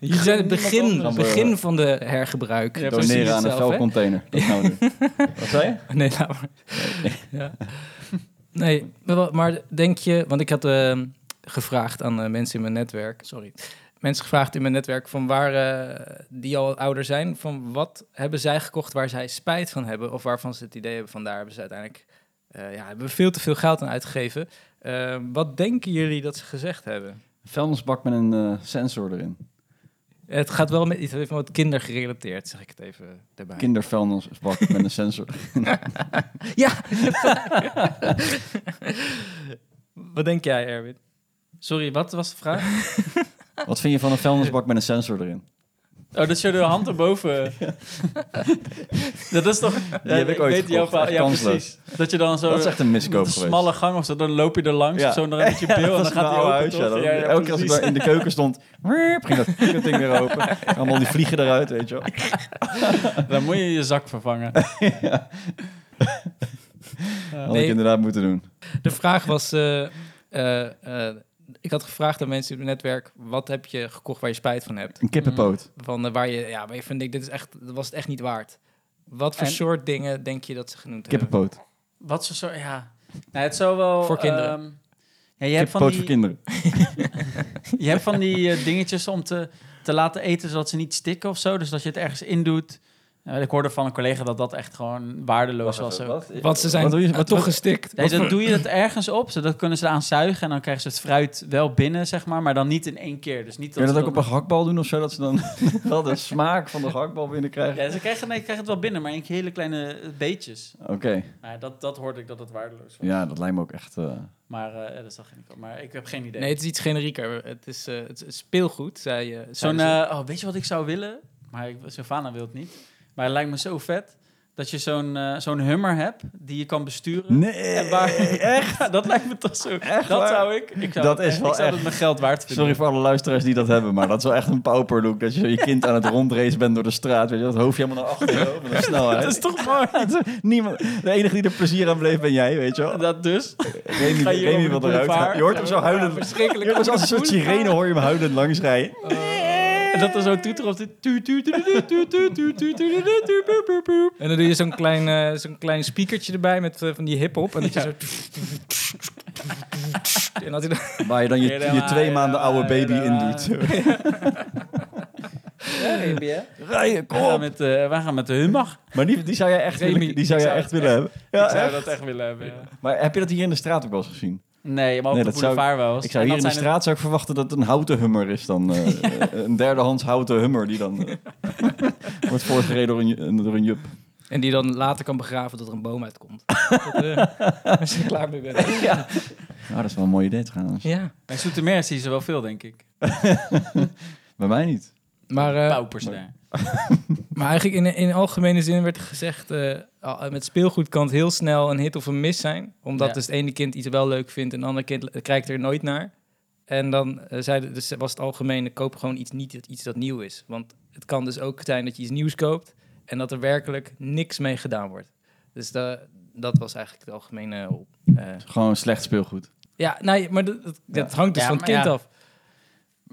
Jullie zijn het begin, begin van de hergebruik. Ja, je Doneren aan een zelf, hè? velcontainer. Dat gaan we doen. Wat zei je? Nee, laat maar. Ja. Nee, maar denk je... Want ik had eh, gevraagd aan eh, mensen in mijn netwerk... Sorry. Mensen gevraagd in mijn netwerk van waar... eh, die al ouder zijn... van wat hebben zij gekocht waar zij spijt van hebben... of waarvan ze het idee hebben van daar hebben ze uiteindelijk... eh, ja, hebben we veel te veel geld aan uitgegeven. Wat denken jullie dat ze gezegd hebben? Een vuilnisbak met een sensor erin. Het gaat wel met iets wel wat kindergerelateerd, zeg ik het even erbij. Kindervuilnisbak met een sensor. Ja! Wat denk jij, Erwin? Sorry, wat was de vraag? Wat vind je van een vuilnisbak met een sensor erin? Oh, dat je de hand erboven... dat is toch... Die heb ik ooit weet jouw gekocht, verhaal- echt Ja, kansloos. precies. Dat je dan zo... Dat is echt een miskoop een geweest. smalle gang of zo, dan loop je er langs Ja. of zo, dan met je bil en dat dan gaat mijn hij oude open, huis, ja. toch? Dan- Ja, ja, elke keer als ik precies. daar in de keuken stond, ging dat, ging dat ding weer open. Allemaal die vliegen eruit, weet je wel. Dan moet je je zak vervangen. Had Nee. ik inderdaad moeten doen. De vraag was... eh, eh, eh, ik had gevraagd aan mensen in het netwerk... wat heb je gekocht waar je spijt van hebt? Een kippenpoot. Van, eh, waar, je, ja, waar je van denkt, dit is echt, dat was het echt niet waard. Wat voor En- soort dingen denk je dat ze genoemd hebben? Kippenpoot. Wat voor soort... Ja. Nou, het zou wel... Voor kinderen. ehm, ja, je hebt van Kippenpoot voor die, kinderen. je hebt van die eh, dingetjes om te, te laten eten zodat ze niet stikken of zo. Dus dat je het ergens in doet. Ja, ik hoorde van een collega dat dat echt gewoon waardeloos was. ook. Want ze zijn Wat doe je- wat- toch wat- gestikt. Nee, dan doe je het ergens op, zodat kunnen ze aan zuigen en dan krijgen ze het fruit wel binnen, zeg maar, maar dan niet in één keer. Dus niet Kun je dat ook op een gehaktbal doen of zo? Dat ze dan wel de smaak van de gehaktbal binnenkrijgen? Ja, ze krijgen, nee, krijgen het wel binnen, maar in hele kleine beetjes. Oké. Maar dat, dat hoorde ik dat het waardeloos was. Ja, dat lijkt me ook echt... eh, Maar eh, ja, dat zag ik. Maar ik heb geen idee. Nee, het is iets generieker. Het is, eh, het is speelgoed, zei je. Zo'n, oh, weet je wat ik zou willen? Maar ik, Sylvana wil het niet. Maar het lijkt me zo vet dat je zo'n eh, zo'n Hummer hebt die je kan besturen. Nee, En waar, echt? dat lijkt me toch zo. Echt dat waar? zou ik. ik zou Dat is echt- wel Ik zou echt- mijn geld waard vinden. Sorry voor alle luisteraars die dat hebben, maar dat is wel echt een pauperlook. Dat je zo je kind aan het rondrace bent door de straat. Weet je, dat hoofdje helemaal naar achteren zo, met een snelheid. Dat is toch mooi? Niemand, de enige die er plezier aan bleef ben jij, weet je wel. Dat dus. Remy, Remy wil eruit. Je hoort hem zo huilen. verschrikkelijk. Als een soort sirene hoor je hem huilend langs rijden. En dat er zo'n toeter op zit. En dan doe je zo'n klein, uh, zo'n klein speakertje erbij met van die hip-hop. En dat je zo. En dan... Waar je dan je, twee maanden oude baby in doet. Ja, baby, hè? Rijen, kom! Wij gaan met, uh, wij gaan met de Hummag. Maar die, die zou jij echt, willen, die zou jij echt willen hebben. Ja, ik zou echt. dat echt willen hebben. Maar heb je dat hier in de straat ook wel eens gezien? Nee, maar op Nee, de dat zou- boulevard wel. Ik zou En hier in dat de straat zou ik verwachten dat het een houten hummer is dan. eh, een derdehands houten hummer die dan eh, wordt voortgereden door een, door een jup. En die dan later kan begraven dat er een boom uitkomt. Dat, eh, als je er klaar mee bent. Nou, dat is wel een mooi idee trouwens. Ja. Bij Zoetermeer zie je ze wel veel, denk ik. Bij mij niet. Maar, eh, Paupers daar. maar eigenlijk in, in algemene zin werd er gezegd... eh, al- met speelgoed kan het heel snel een hit of een miss zijn. Omdat Ja. dus het ene kind iets wel leuk vindt... en het andere kind kijkt er nooit naar. En dan zeiden, dus was het algemene... koop gewoon iets niet iets dat nieuw is. Want het kan dus ook zijn dat je iets nieuws koopt... en dat er werkelijk niks mee gedaan wordt. Dus da- dat was eigenlijk het algemene... eh, Gewoon slecht speelgoed. ja, nee, maar dat, dat, dat hangt dus Ja, van het kind ja. af.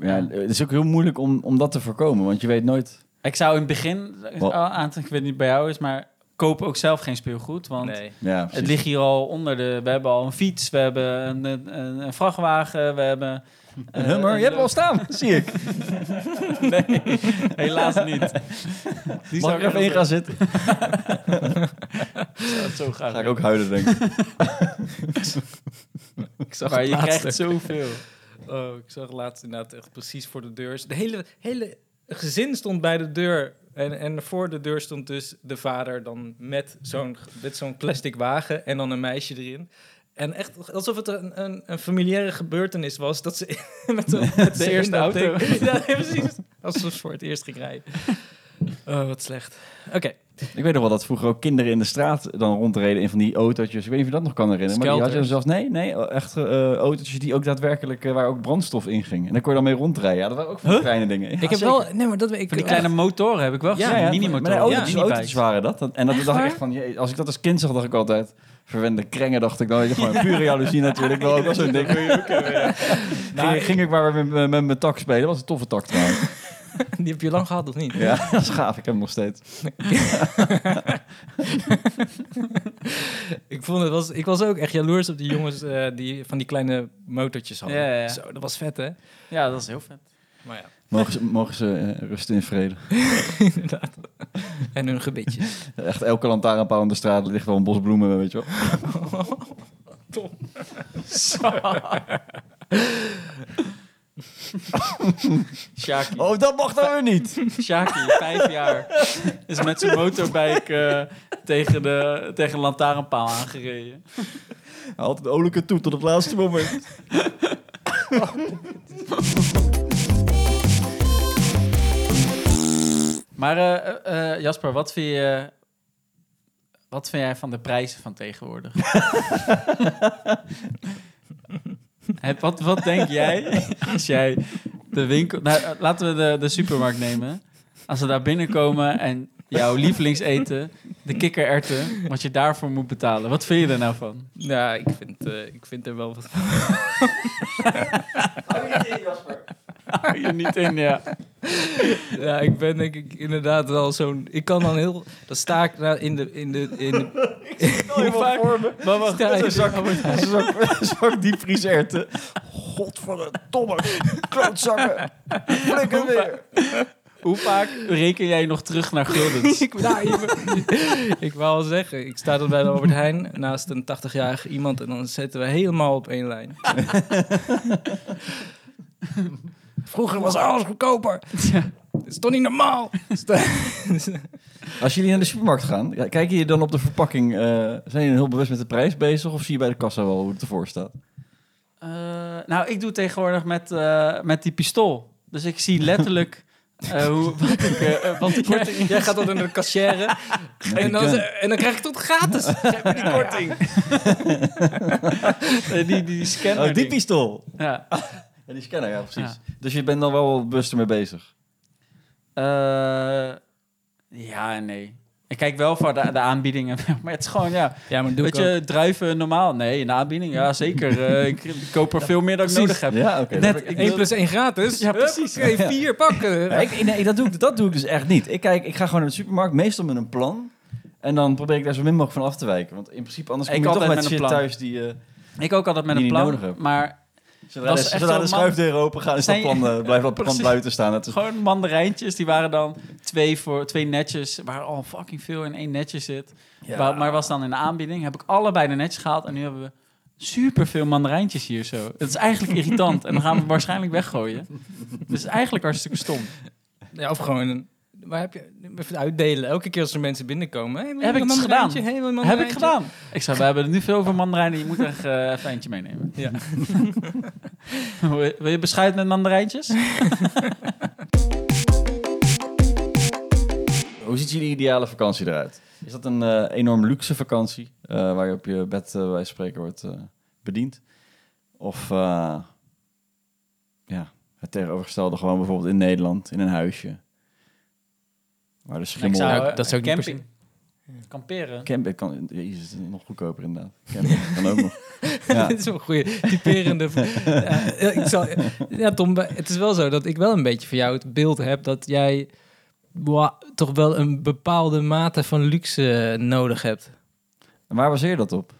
Ja, het is ook heel moeilijk om, om dat te voorkomen, want je weet nooit. Ik zou in het begin, Wat? al aan ik weet niet bij jou is, maar koop ook zelf geen speelgoed. Want Nee. Ja, het ligt hier al onder de... We hebben al een fiets, we hebben een, een, een vrachtwagen, we hebben... Een eh, hummer, een- je hebt hem al staan, zie ik. Nee, helaas niet. Die Mag zou ik er even in gaan zitten? zou het zo graag Ga ik ook huilen, denk ik. Ik zag Maar je krijgt zoveel. Oh, ik zag laatst inderdaad echt precies voor de deur. De hele, hele gezin stond bij de deur. En, en voor de deur stond dus de vader dan met zo'n met zo'n plastic wagen en dan een meisje erin. En echt alsof het een, een, een familiaire gebeurtenis was dat ze met de, met De eerste auto. ding- Ja, nee, precies. Alsof ze voor het eerst ging rijden. Oh, wat slecht. Oké. Ik weet nog wel dat vroeger ook kinderen in de straat dan rondreden in van die autootjes. Ik weet niet of je dat nog kan herinneren. Maar die had je Skelters. zelfs, nee, nee, echt eh, autootjes die ook daadwerkelijk, eh, waar ook brandstof in ging. En daar kon je dan mee rondrijden. Ja, dat waren ook van die kleine dingen. Ja, ik heb zeker. wel... Nee, maar dat weet ik... Van die kleine motoren heb ik wel Ja, gezien. Ja, ja, mini-motoren. Autootjes, Ja, autootjes waren dat. En dat dacht ik echt van, jee, als ik dat als kind zag, dacht ik altijd... Verwende krengen, dacht ik dan. Weet je, gewoon pure jaloezie natuurlijk. Wel ook wel zo'n ding. ging, ging ik maar met, met, met mijn tak spelen. Dat was een toffe tak trouwens. Die heb je lang gehad, of niet? Ja, dat is gaaf. Ik heb hem nog steeds. Ik, vond het was, ik was ook echt jaloers op die jongens eh, die van die kleine motortjes hadden. Ja, ja, ja. Zo, dat was vet, hè? Ja, dat is heel vet. Maar ja, Mogen ze, mogen ze eh, rusten in vrede. inderdaad. En hun gebitjes. Echt elke lantaarnpaal in de straat ligt wel een bos bloemen, weet je wel. Shaki. Oh, dat mag dan weer niet. Shaki, vijf jaar. Is met zijn motorbike eh, tegen, de, tegen een lantaarnpaal aangereden. Hij had een olijke toe tot het laatste moment. Maar eh, eh, Jasper, wat vind je... Wat vind jij van de prijzen van tegenwoordig? Wat, wat denk jij als jij de winkel... Nou, eh, laten we de, de supermarkt nemen. Als we daar binnenkomen en jouw lievelingseten, de kikkererwten, wat je daarvoor moet betalen. Wat vind je er nou van? Ja, ik vind, eh, ik vind er wel wat van. Hou je niet in, ja. Ja, ik ben denk ik inderdaad wel zo'n... Ik kan dan heel... Dan sta ik in de... In de, in de Hoe vaak? Maar wacht, Sta je- een zak, een zak, een zak diepvrieserwten. Godverdomme, klootzakken. Flikker weer. Hoe vaak reken jij nog terug naar guldens? ik, nou, ik, ik wou al zeggen, ik sta dan bij de Albert Heijn naast een 80-jarige iemand en dan zetten we helemaal op één lijn. Vroeger was alles goedkoper. Dat is toch niet normaal? Als jullie naar de supermarkt gaan, ja, kijken je dan op de verpakking? eh, zijn jullie heel bewust met de prijs bezig? Of zie je bij de kassa wel hoe het ervoor staat? Eh, nou, ik doe tegenwoordig met, eh, met die pistool. Dus ik zie letterlijk eh, hoe, wat, ik, eh, wat de korting Jij gaat dan naar de kassière en dan, en dan krijg je tot gratis. Geef me die korting. Eh, die, die scanner. Oh, die ding. pistool. Ja. Ja, die scanner, ja, precies. Dus je bent dan wel bewust ermee bezig. Eh, ja en nee. Ik kijk wel voor de, de aanbiedingen. Maar het is gewoon, ja. Ja, maar doe Weet ook. je, druiven normaal? Nee, in de aanbieding? Ja, zeker. Eh, ik, koop er veel meer dan ik precies. nodig heb. Ja, oké. Net- dat heb ik- ik 1 wil- plus 1 gratis. Ja, precies. Oké, vier pakken. Ja, ik, nee, dat doe, ik, dat doe ik dus echt niet. Ik, kijk, ik ga gewoon naar de supermarkt, meestal met een plan. En dan probeer ik daar zo min mogelijk van af te wijken. Want in principe, anders kom Ik je toch altijd met met een shit plan. thuis die... eh Ik ook altijd met een plan. Maar zodra Dat de, zodra de zo'n schuifdeuren open gaan, is dat plan, eh, blijft dat plan buiten staan. Dat is, gewoon mandarijntjes, die waren dan twee, voor, twee netjes, waar al fucking veel in één netje zit. Ja. Maar, maar was dan in de aanbieding, heb ik allebei de netjes gehaald en nu hebben we super veel mandarijntjes hier zo. Het is eigenlijk irritant en dan gaan we het waarschijnlijk weggooien. Dus eigenlijk hartstikke stom. Ja, of gewoon een... Waar heb je... Even uitdelen. Elke keer als er mensen binnenkomen. Hey, Heb ik een mandarijntje? gedaan. Hey, Heb ik gedaan. Ik zei, we hebben er nu veel over mandarijnen, je moet echt eh even eentje meenemen. Ja. Wil je- beschuit met mandarijntjes? Hoe ziet jullie ideale vakantie eruit? Is dat een eh, enorm luxe vakantie, eh, waar je op je bed bij spreken wordt bediend? Of eh, ja, het tegenovergestelde, gewoon bijvoorbeeld in Nederland, in een huisje. Waar de schimmel... zou- dat zou ik niet camping. Kamperen. Camping kan... Jezus, het is nog goedkoper inderdaad. Camping kan ook nog. Ja. Dit is wel een goede typerende. ja, ik zal, ja, Tom, het is wel zo dat ik wel een beetje van jou het beeld heb dat jij wa- toch wel een bepaalde mate van luxe nodig hebt. En waar baseer je dat op?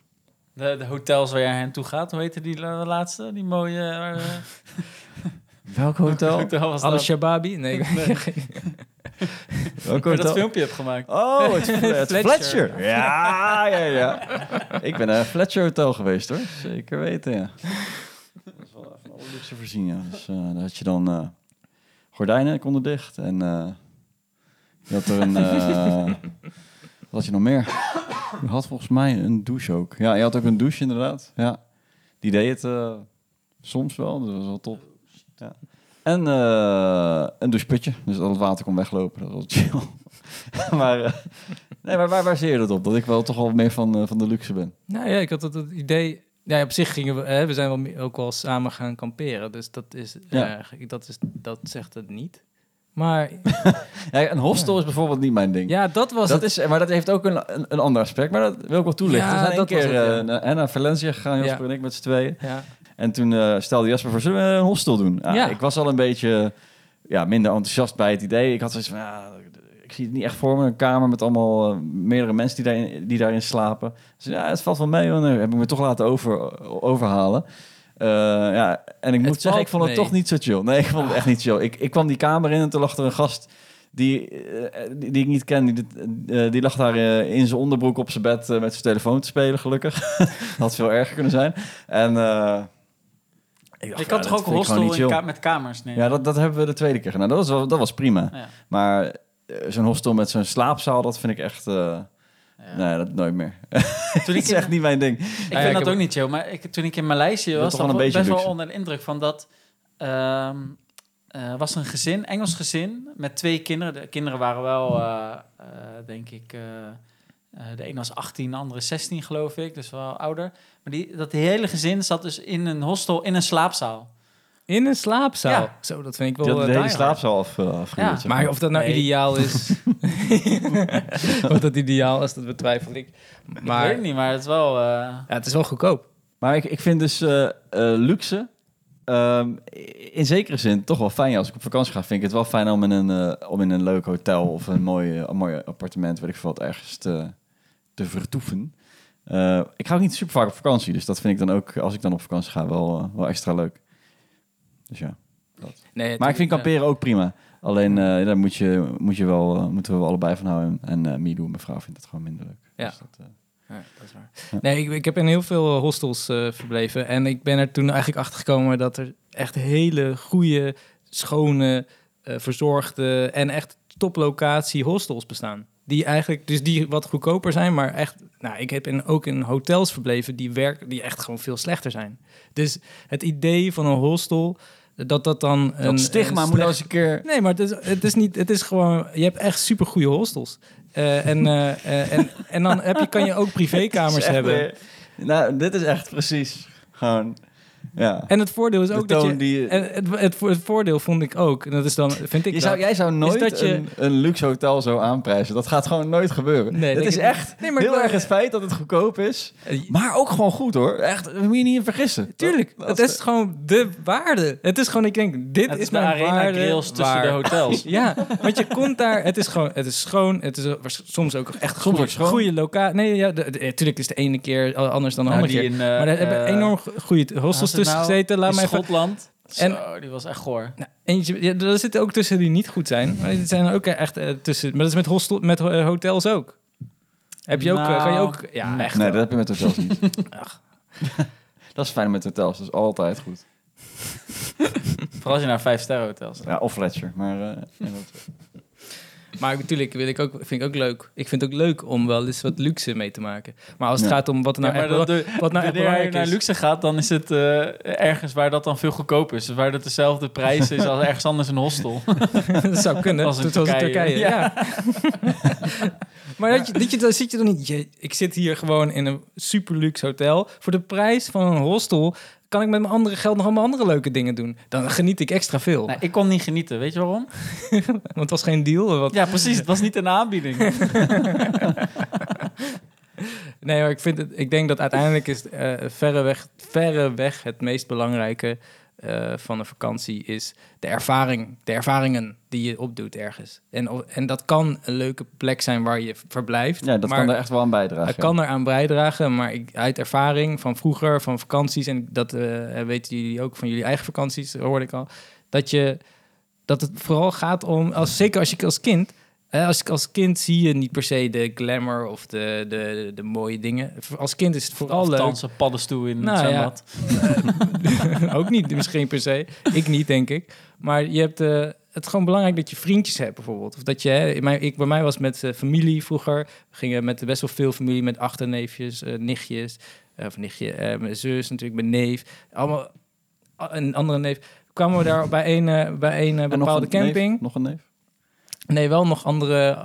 De, de hotels waar jij naartoe gaat, hoe heette die la- laatste? Die mooie... eh, Welk hotel? hotel was dat? shababi? Nee, ik- Welk je dat hotel? filmpje hebt gemaakt. Oh, het, het Fletcher. Fletcher. Ja, ja, ja. Ik ben naar een Fletcher Hotel geweest hoor. Zeker weten, ja. Dat is wel even alle luxe voorzien, ja. Dus eh, daar had je dan eh, gordijnen konden dicht. En eh, je had er een... wat had je nog meer? Je had volgens mij een douche ook. Ja, je had ook een douche inderdaad. Ja. Die deed het soms wel, dus dat was wel top. Ja. En eh, een doucheputje, dus dat het water kon weglopen. Dat was chill. maar, eh, nee, maar waar baseer je dat op? Dat ik wel toch wel meer van, eh, van de luxe ben. Nou ja, ik had het, het idee. Ja, op zich gingen we, hè, we zijn wel ook wel samen gaan kamperen, dus dat is, Ja. dat is, dat zegt het niet. Maar Ja, een hostel is bijvoorbeeld niet mijn ding. ja, dat was dat het. is, maar dat heeft ook een, een, een ander aspect. Maar dat wil ik wel toelichten. Ja, we zijn één was keer het, naar, naar Valencia gegaan, Jasper Ja. en ik met z'n tweeën. Ja. En toen eh, stelde Jasper voor, zullen we een hostel doen? Ja, Ja. Ik was al een beetje ja, minder enthousiast bij het idee. Ik had zoiets van, ja, ik zie het niet echt voor me. Een kamer met allemaal eh, meerdere mensen die daarin, die daarin slapen. Dus ja, het valt wel mee. hoor. Nee, heb ik me toch laten over, overhalen. Eh, ja, en ik moet Het zeggen, ik vond het mee. toch niet zo chill. Nee, ik vond het echt niet chill. Ik, ik kwam die kamer in en toen lag er een gast die, die, die ik niet ken. Die, die lag daar in zijn onderbroek op zijn bed met zijn telefoon te spelen, gelukkig. had veel erger kunnen zijn. En Ik, dacht, Je kan toch ook hostel in ka- met kamers nemen? Ja, dat, dat hebben we de tweede keer gedaan. Dat was, wel, dat was prima. Ja. Maar eh, zo'n hostel met zo'n slaapzaal, dat vind ik echt... eh, Ja. Nee, dat nooit meer. Toen Dat ik is echt niet mijn ding. Ik vind ik dat heb- ook niet chill. Maar ik, toen ik in Maleisië was, was best wel onder de indruk van dat... ehm eh, was een gezin, Engels gezin, met twee kinderen. De kinderen waren wel, denk ik... eh, eh, de een was 18, de andere 16, geloof ik. Dus wel ouder. Maar die, dat hele gezin zat dus in een hostel, in een slaapzaal. In een slaapzaal. Ja. Zo, dat vind ik wel had eh, de hele die slaapzaal af, afgehuurd, Ja, zeg Maar of dat nou Nee. ideaal is... of dat ideaal is, dat betwijfel ik. Maar, ik weet het niet, maar het is wel... eh, ja, het is wel goedkoop. Maar ik, ik vind dus eh, eh, luxe ehm, in zekere zin toch wel fijn. Als ik op vakantie ga, vind ik het wel fijn om in een, eh, om in een leuk hotel of een mooi, eh, een mooi appartement, weet ik veel wat, ergens te, te vertoeven. Eh, ik ga ook niet super vaak op vakantie, dus dat vind ik dan ook, als ik dan op vakantie ga, wel, eh, wel extra leuk. Dus ja. Nee, Maar ik vind kamperen ook prima. Alleen eh, daar moet je, moet je wel, moeten we wel allebei van houden. En eh Mido, mijn vrouw, vindt het gewoon minder leuk. Ja. Dus dat, Ja, dat is waar. Ja. Nee, ik, ik heb in heel veel hostels eh, verbleven. En ik ben er toen eigenlijk achter gekomen dat er echt hele goede, schone, verzorgde en echt toplocatie hostels bestaan. Die eigenlijk, dus die wat goedkoper zijn, maar echt, nou, ik heb in, ook in hotels verbleven die werken, die echt gewoon veel slechter zijn. Dus het idee van een hostel, dat dat dan een dat stigma een moet als een keer... Nee, maar het is, het is niet. Het is gewoon. Je hebt echt super goede hostels. Eh, en, eh, eh, en, en dan heb je, kan je ook privékamers hebben. weer- nou, dit is echt precies gewoon... Ja. En het voordeel is De ook dat toon je. die het, het, het voordeel vond ik ook. En dat is dan. Vind ik Je zou, jij zou nooit dat je- een, een luxe hotel zo aanprijzen. Dat gaat gewoon nooit gebeuren. Nee, het is ik echt Nee, maar heel erg het feit dat het goedkoop is. Eh, Maar ook gewoon goed hoor. Echt, daar moet je niet in vergissen. Tuurlijk, Dat- het is gewoon de waarde. Het is gewoon, ik denk, dit het is is de mijn arena waarde grills tussen waar- de hotels. Ja, want je komt daar, het is gewoon, het is schoon, het is soms ook echt Soms ook goede, schoon. goede locatie. Nee, ja, natuurlijk is de ene keer anders dan de Nou, andere keer. in, eh, maar er hebben eh, enorm goede hostels tussen nou? gezeten. Laat in mij even Schotland. En- Zo, die was echt goor. Nou, eentje, ja, er zitten ook tussen die niet goed zijn. Maar er zijn er ook echt eh, tussen. Maar dat is met, hostel, met eh, hotels ook. Heb je ook, eh, kan je Nou, ook, ja, nee. echt. Nee, wel. dat heb je met hotels niet. Ach. dat is fijn met hotels. Dat is altijd goed. Vooral als je naar vijf sterren hotels gaat. Ja, of Fletcher. Maar eh, dat- Maar natuurlijk wil ik ook, vind ik ook leuk. Ik vind het ook leuk om wel eens wat luxe mee te maken. Maar als het Ja. gaat om wat nou Ja, bela- de- wat nou Wanneer je naar luxe gaat, dan is het eh, ergens waar dat dan veel goedkoper is. Waar dat dezelfde prijs is als ergens anders een hostel. dat zou kunnen. Als in Zoals in Turkije. Turkije. Ja. maar dat je, dat je, dan zit je dan niet. Je, ik zit hier gewoon in een super luxe hotel. Voor de prijs van een hostel kan ik met mijn andere geld nog allemaal andere leuke dingen doen. Dan geniet ik extra veel. Nou, ik kon niet genieten, weet je waarom? Want het was geen deal. Wat, Ja, precies. Het was niet een aanbieding. Nee, maar ik, vind het, ik denk dat uiteindelijk is eh verreweg, verreweg het meest belangrijke eh, van een vakantie is de ervaring, de ervaringen die je opdoet ergens. En, en dat kan een leuke plek zijn waar je verblijft. ja, dat maar kan er echt wel aan bijdragen. het kan eraan bijdragen, maar ik, uit ervaring van vroeger, van vakanties, en dat eh, weten jullie ook van jullie eigen vakanties, hoorde ik al, dat, je, dat het vooral gaat om, als, zeker als je als kind, hè, als, als kind zie je niet per se de glamour of de, de, de mooie dingen. Als kind is het vooral leuk. Dansen, paddenstoel in Nou, het ja. ook niet misschien per se. Ik niet, denk ik. Maar je hebt, eh, het is gewoon belangrijk dat je vriendjes hebt, bijvoorbeeld. Of dat je, hè, in mijn, ik, bij mij was met eh, familie vroeger. We gingen met best wel veel familie, met achterneefjes, eh, nichtjes. of nichtje, mijn zus natuurlijk, mijn neef. Allemaal, een andere neef. Kwamen we daar bij een, bij een nog bepaalde neef? camping. nog een neef? Nee, wel nog andere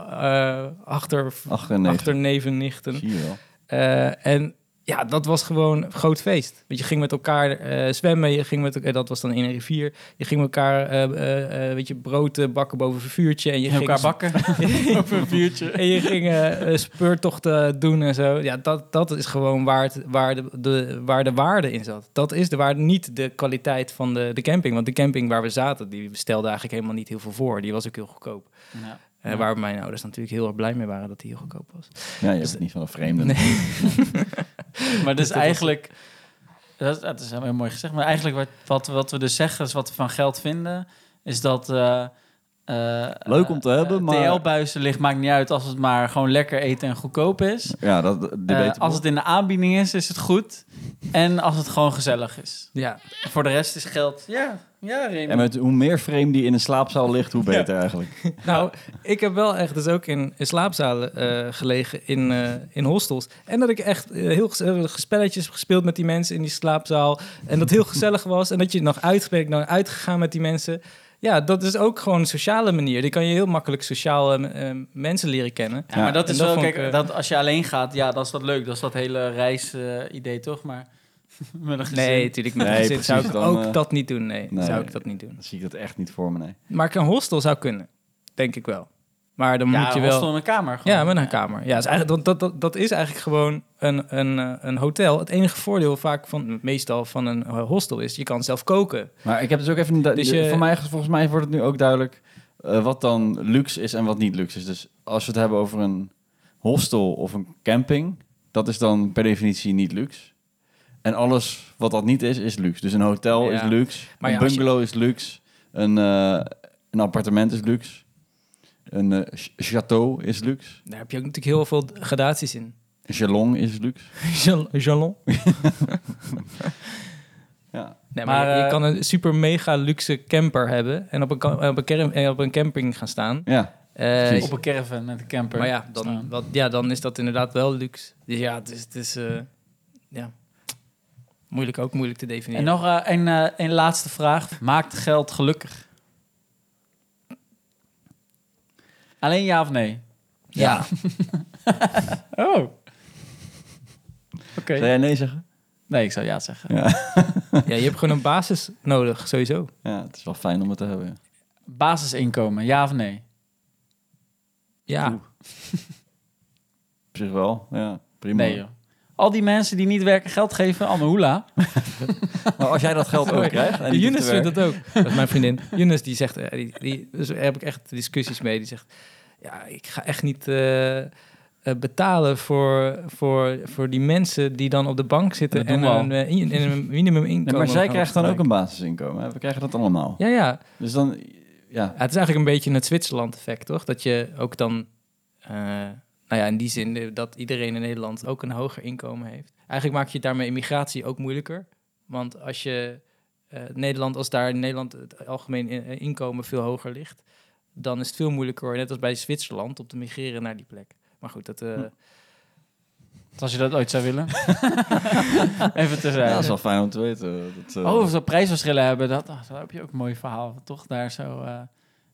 achter, Ach, een neef. achterneven, nichten. Zie je wel. Eh, en ja, dat was gewoon een groot feest. Want je ging met elkaar eh, zwemmen, je ging met elkaar, dat was dan in een rivier. Je ging met elkaar, eh, weet je, brood bakken boven een vuurtje. En je ging elkaar bakken op een vuurtje. En je ging speurtochten doen en zo. Ja, dat, dat is gewoon waar, het, waar, de, de, waar de waarde in zat. Dat is de waarde, niet de kwaliteit van de, de camping. Want de camping waar we zaten, die stelde eigenlijk helemaal niet heel veel voor. Die was ook heel goedkoop. Ja. Eh, Waar mijn ouders natuurlijk heel erg blij mee waren dat die heel goedkoop was. Ja, je hebt het niet van een vreemde. Nee. Maar dus eigenlijk, dat, is- dat is heel mooi gezegd, maar eigenlijk wat, wat, wat we dus zeggen, is wat we van geld vinden, is dat eh, Leuk om te eh, hebben, maar- TL-buizen ligt, maakt niet uit als het maar gewoon lekker eten en goedkoop is. Ja, dat Eh, als het in de aanbieding is, is het goed. En als het gewoon gezellig is. Ja, Voor de rest is geld. Ja, ja, Remy. En met hoe meer frame die in een slaapzaal ligt, hoe beter eigenlijk. nou, ik heb wel echt dus ook in, in slaapzalen eh, gelegen in, eh, in hostels. En dat ik echt eh, heel spelletjes heb gespeeld met die mensen in die slaapzaal. En dat heel gezellig was. En dat je nog uit, ben ik nog uitgegaan met die mensen. Ja, dat is ook gewoon een sociale manier. Die kan je heel makkelijk sociaal eh, eh, mensen leren kennen. Ja, maar dat is dat wel, kijk, ik, eh, dat als je alleen gaat, ja, dat is wat leuk. Dat is dat hele reis-idee, toch? Maar met een gezin. Nee, natuurlijk met Nee, zou ik dan, ook eh, dat niet doen. Nee, nee. zou ik dat niet doen. Dan zie ik dat echt niet voor me, nee. Maar een hostel zou kunnen, denk ik wel. Maar dan ja, moet je wel... in een kamer. gewoon. Ja, met een kamer. Ja, is eigenlijk, dat, dat, dat is eigenlijk gewoon een, een, eh, een hotel. Het enige voordeel vaak van, meestal van een eh, hostel is, je kan zelf koken. Maar ik heb dus ook even... du- Dus je- Voor mij, volgens mij wordt het nu ook duidelijk eh, wat dan luxe is en wat niet luxe is. Dus als we het hebben over een hostel of een camping, dat is dan per definitie niet luxe. En alles wat dat niet is, is luxe. Dus een hotel Ja. is luxe, Maar een ja, je- bungalow is luxe, een, eh, een appartement is luxe, een eh, ch- château is luxe, Daar heb je ook natuurlijk heel veel gradaties in. een salon is luxe. Jal- Jalon. Ja. Nee, maar, Maar, je, je eh, kan een super mega luxe camper hebben en op een, op een, eh, op een camping gaan staan. Ja, Eh. Op een caravan met een camper. maar ja dan, wat, ja, dan is dat inderdaad wel luxe. Dus ja, het is, het is eh, ja, moeilijk ook moeilijk te En definiëren. nog eh, een, eh, een laatste vraag. Maakt geld gelukkig? Alleen ja of nee? ja. Oh. Oké. zou jij nee zeggen? Nee, ik zou ja zeggen. Ja. ja, je hebt gewoon een basis nodig, sowieso. ja, het is wel fijn om het te hebben. ja. Basisinkomen, ja of nee? Ja, Oeh. Op zich wel, ja. Prima. Nee, joh. Al die mensen die niet werken geld geven, allemaal hoela. Maar als jij dat geld ook krijgt... en Younes vindt dat ook. Dat is mijn vriendin. Younes die zegt, eh, die, die, dus daar heb ik echt discussies mee. Die zegt, ja, ik ga echt niet eh, eh, betalen voor, voor, voor die mensen die dan op de bank zitten en een, in- en een minimum inkomen. Nee, maar zij krijgt dan ook een basisinkomen. hè? We krijgen dat allemaal. Ja, ja. Dus dan... Ja, Ja, het is eigenlijk een beetje het Zwitserland-effect, toch? Dat je ook dan, eh, nou ja, in die zin eh, dat iedereen in Nederland ook een hoger inkomen heeft. Eigenlijk maak je daarmee immigratie ook moeilijker. Want als je eh, Nederland, als daar in Nederland het algemeen in- eh, inkomen veel hoger ligt, dan is het veel moeilijker, net als bij Zwitserland, om te migreren naar die plek. Maar goed, dat, eh, Hm. Als je dat ooit zou willen. Even te ja, zeggen. dat is wel fijn om te weten. Dat, eh, Oh, of ze prijsverschillen hebben, dat, oh, daar heb je ook een mooi verhaal. Toch daar zo, eh,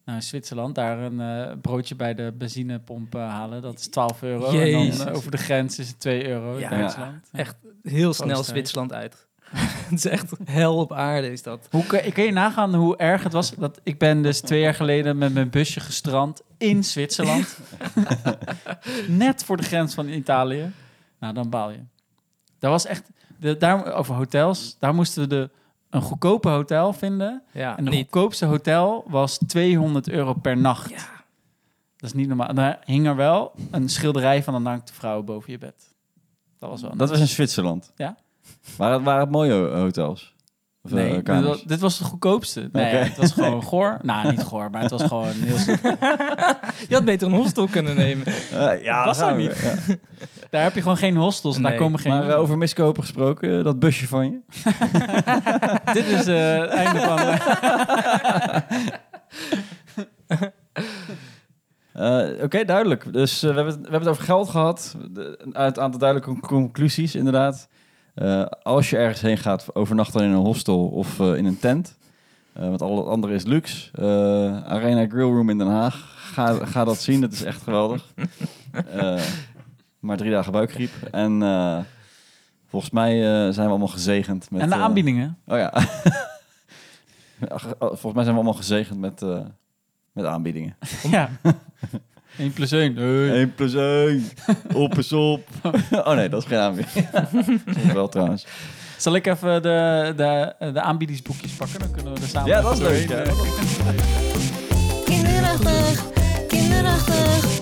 nou in Zwitserland, daar een eh, broodje bij de benzinepomp eh, halen. Dat is 12 euro. En Jezus. dan eh, over de grens is het 2 euro Ja. in Duitsland. Ja. echt heel snel Oostenrijk. Zwitserland uit. het is echt hel op aarde, is dat. Hoe kun, kun je nagaan hoe erg het was? Dat ik ben dus twee jaar geleden met mijn busje gestrand in Zwitserland. Net voor de grens van Italië. Nou, dan baal je. Dat was echt... De, daar, over hotels. Daar moesten we de, een goedkope hotel vinden. Ja, En de goedkoopste hotel was 200 euro per nacht. Ja. Dat is niet normaal. En daar hing er wel een schilderij van een naakte vrouw boven je bed. Dat was wel Dat was in Zwitserland? Ja. Waren het, waren het mooie hotels? Of, eh, Nee, dit was, dit was de goedkoopste. Nee, het was gewoon goor. Nou, niet goor, maar het was gewoon heel... Je had beter een hostel kunnen nemen. Eh, ja, was dat er we. Ja. Daar heb je gewoon geen hostels. Daar Nee, komen geen... Maar eh, over miskopen gesproken, dat busje van je. Dit is eh, het einde van... Eh, Oké, duidelijk. Dus we, hebben het, we hebben het over geld gehad. De, uit een aantal duidelijke con- conclusies, inderdaad. Eh, als je ergens heen gaat, overnacht dan in een hostel of eh, in een tent. Eh, want al het andere is luxe. Arena Grill Room in Den Haag. Ga, ga dat zien, dat is echt geweldig. Maar drie dagen buikgriep. En volgens mij zijn we allemaal gezegend. Met, en de aanbiedingen. Oh ja. Ja, ge- Volgens mij zijn we allemaal gezegend met, met aanbiedingen. Ja. 1 plus 1. 1 plus 1. Op is op. Oh nee, dat is geen aanbieding. Soms wel trouwens. Zal ik even de, de, de aanbiedingsboekjes pakken? Dan kunnen we er samen Ja, dat is leuk. ja. Kinderachtig, kinderachtig,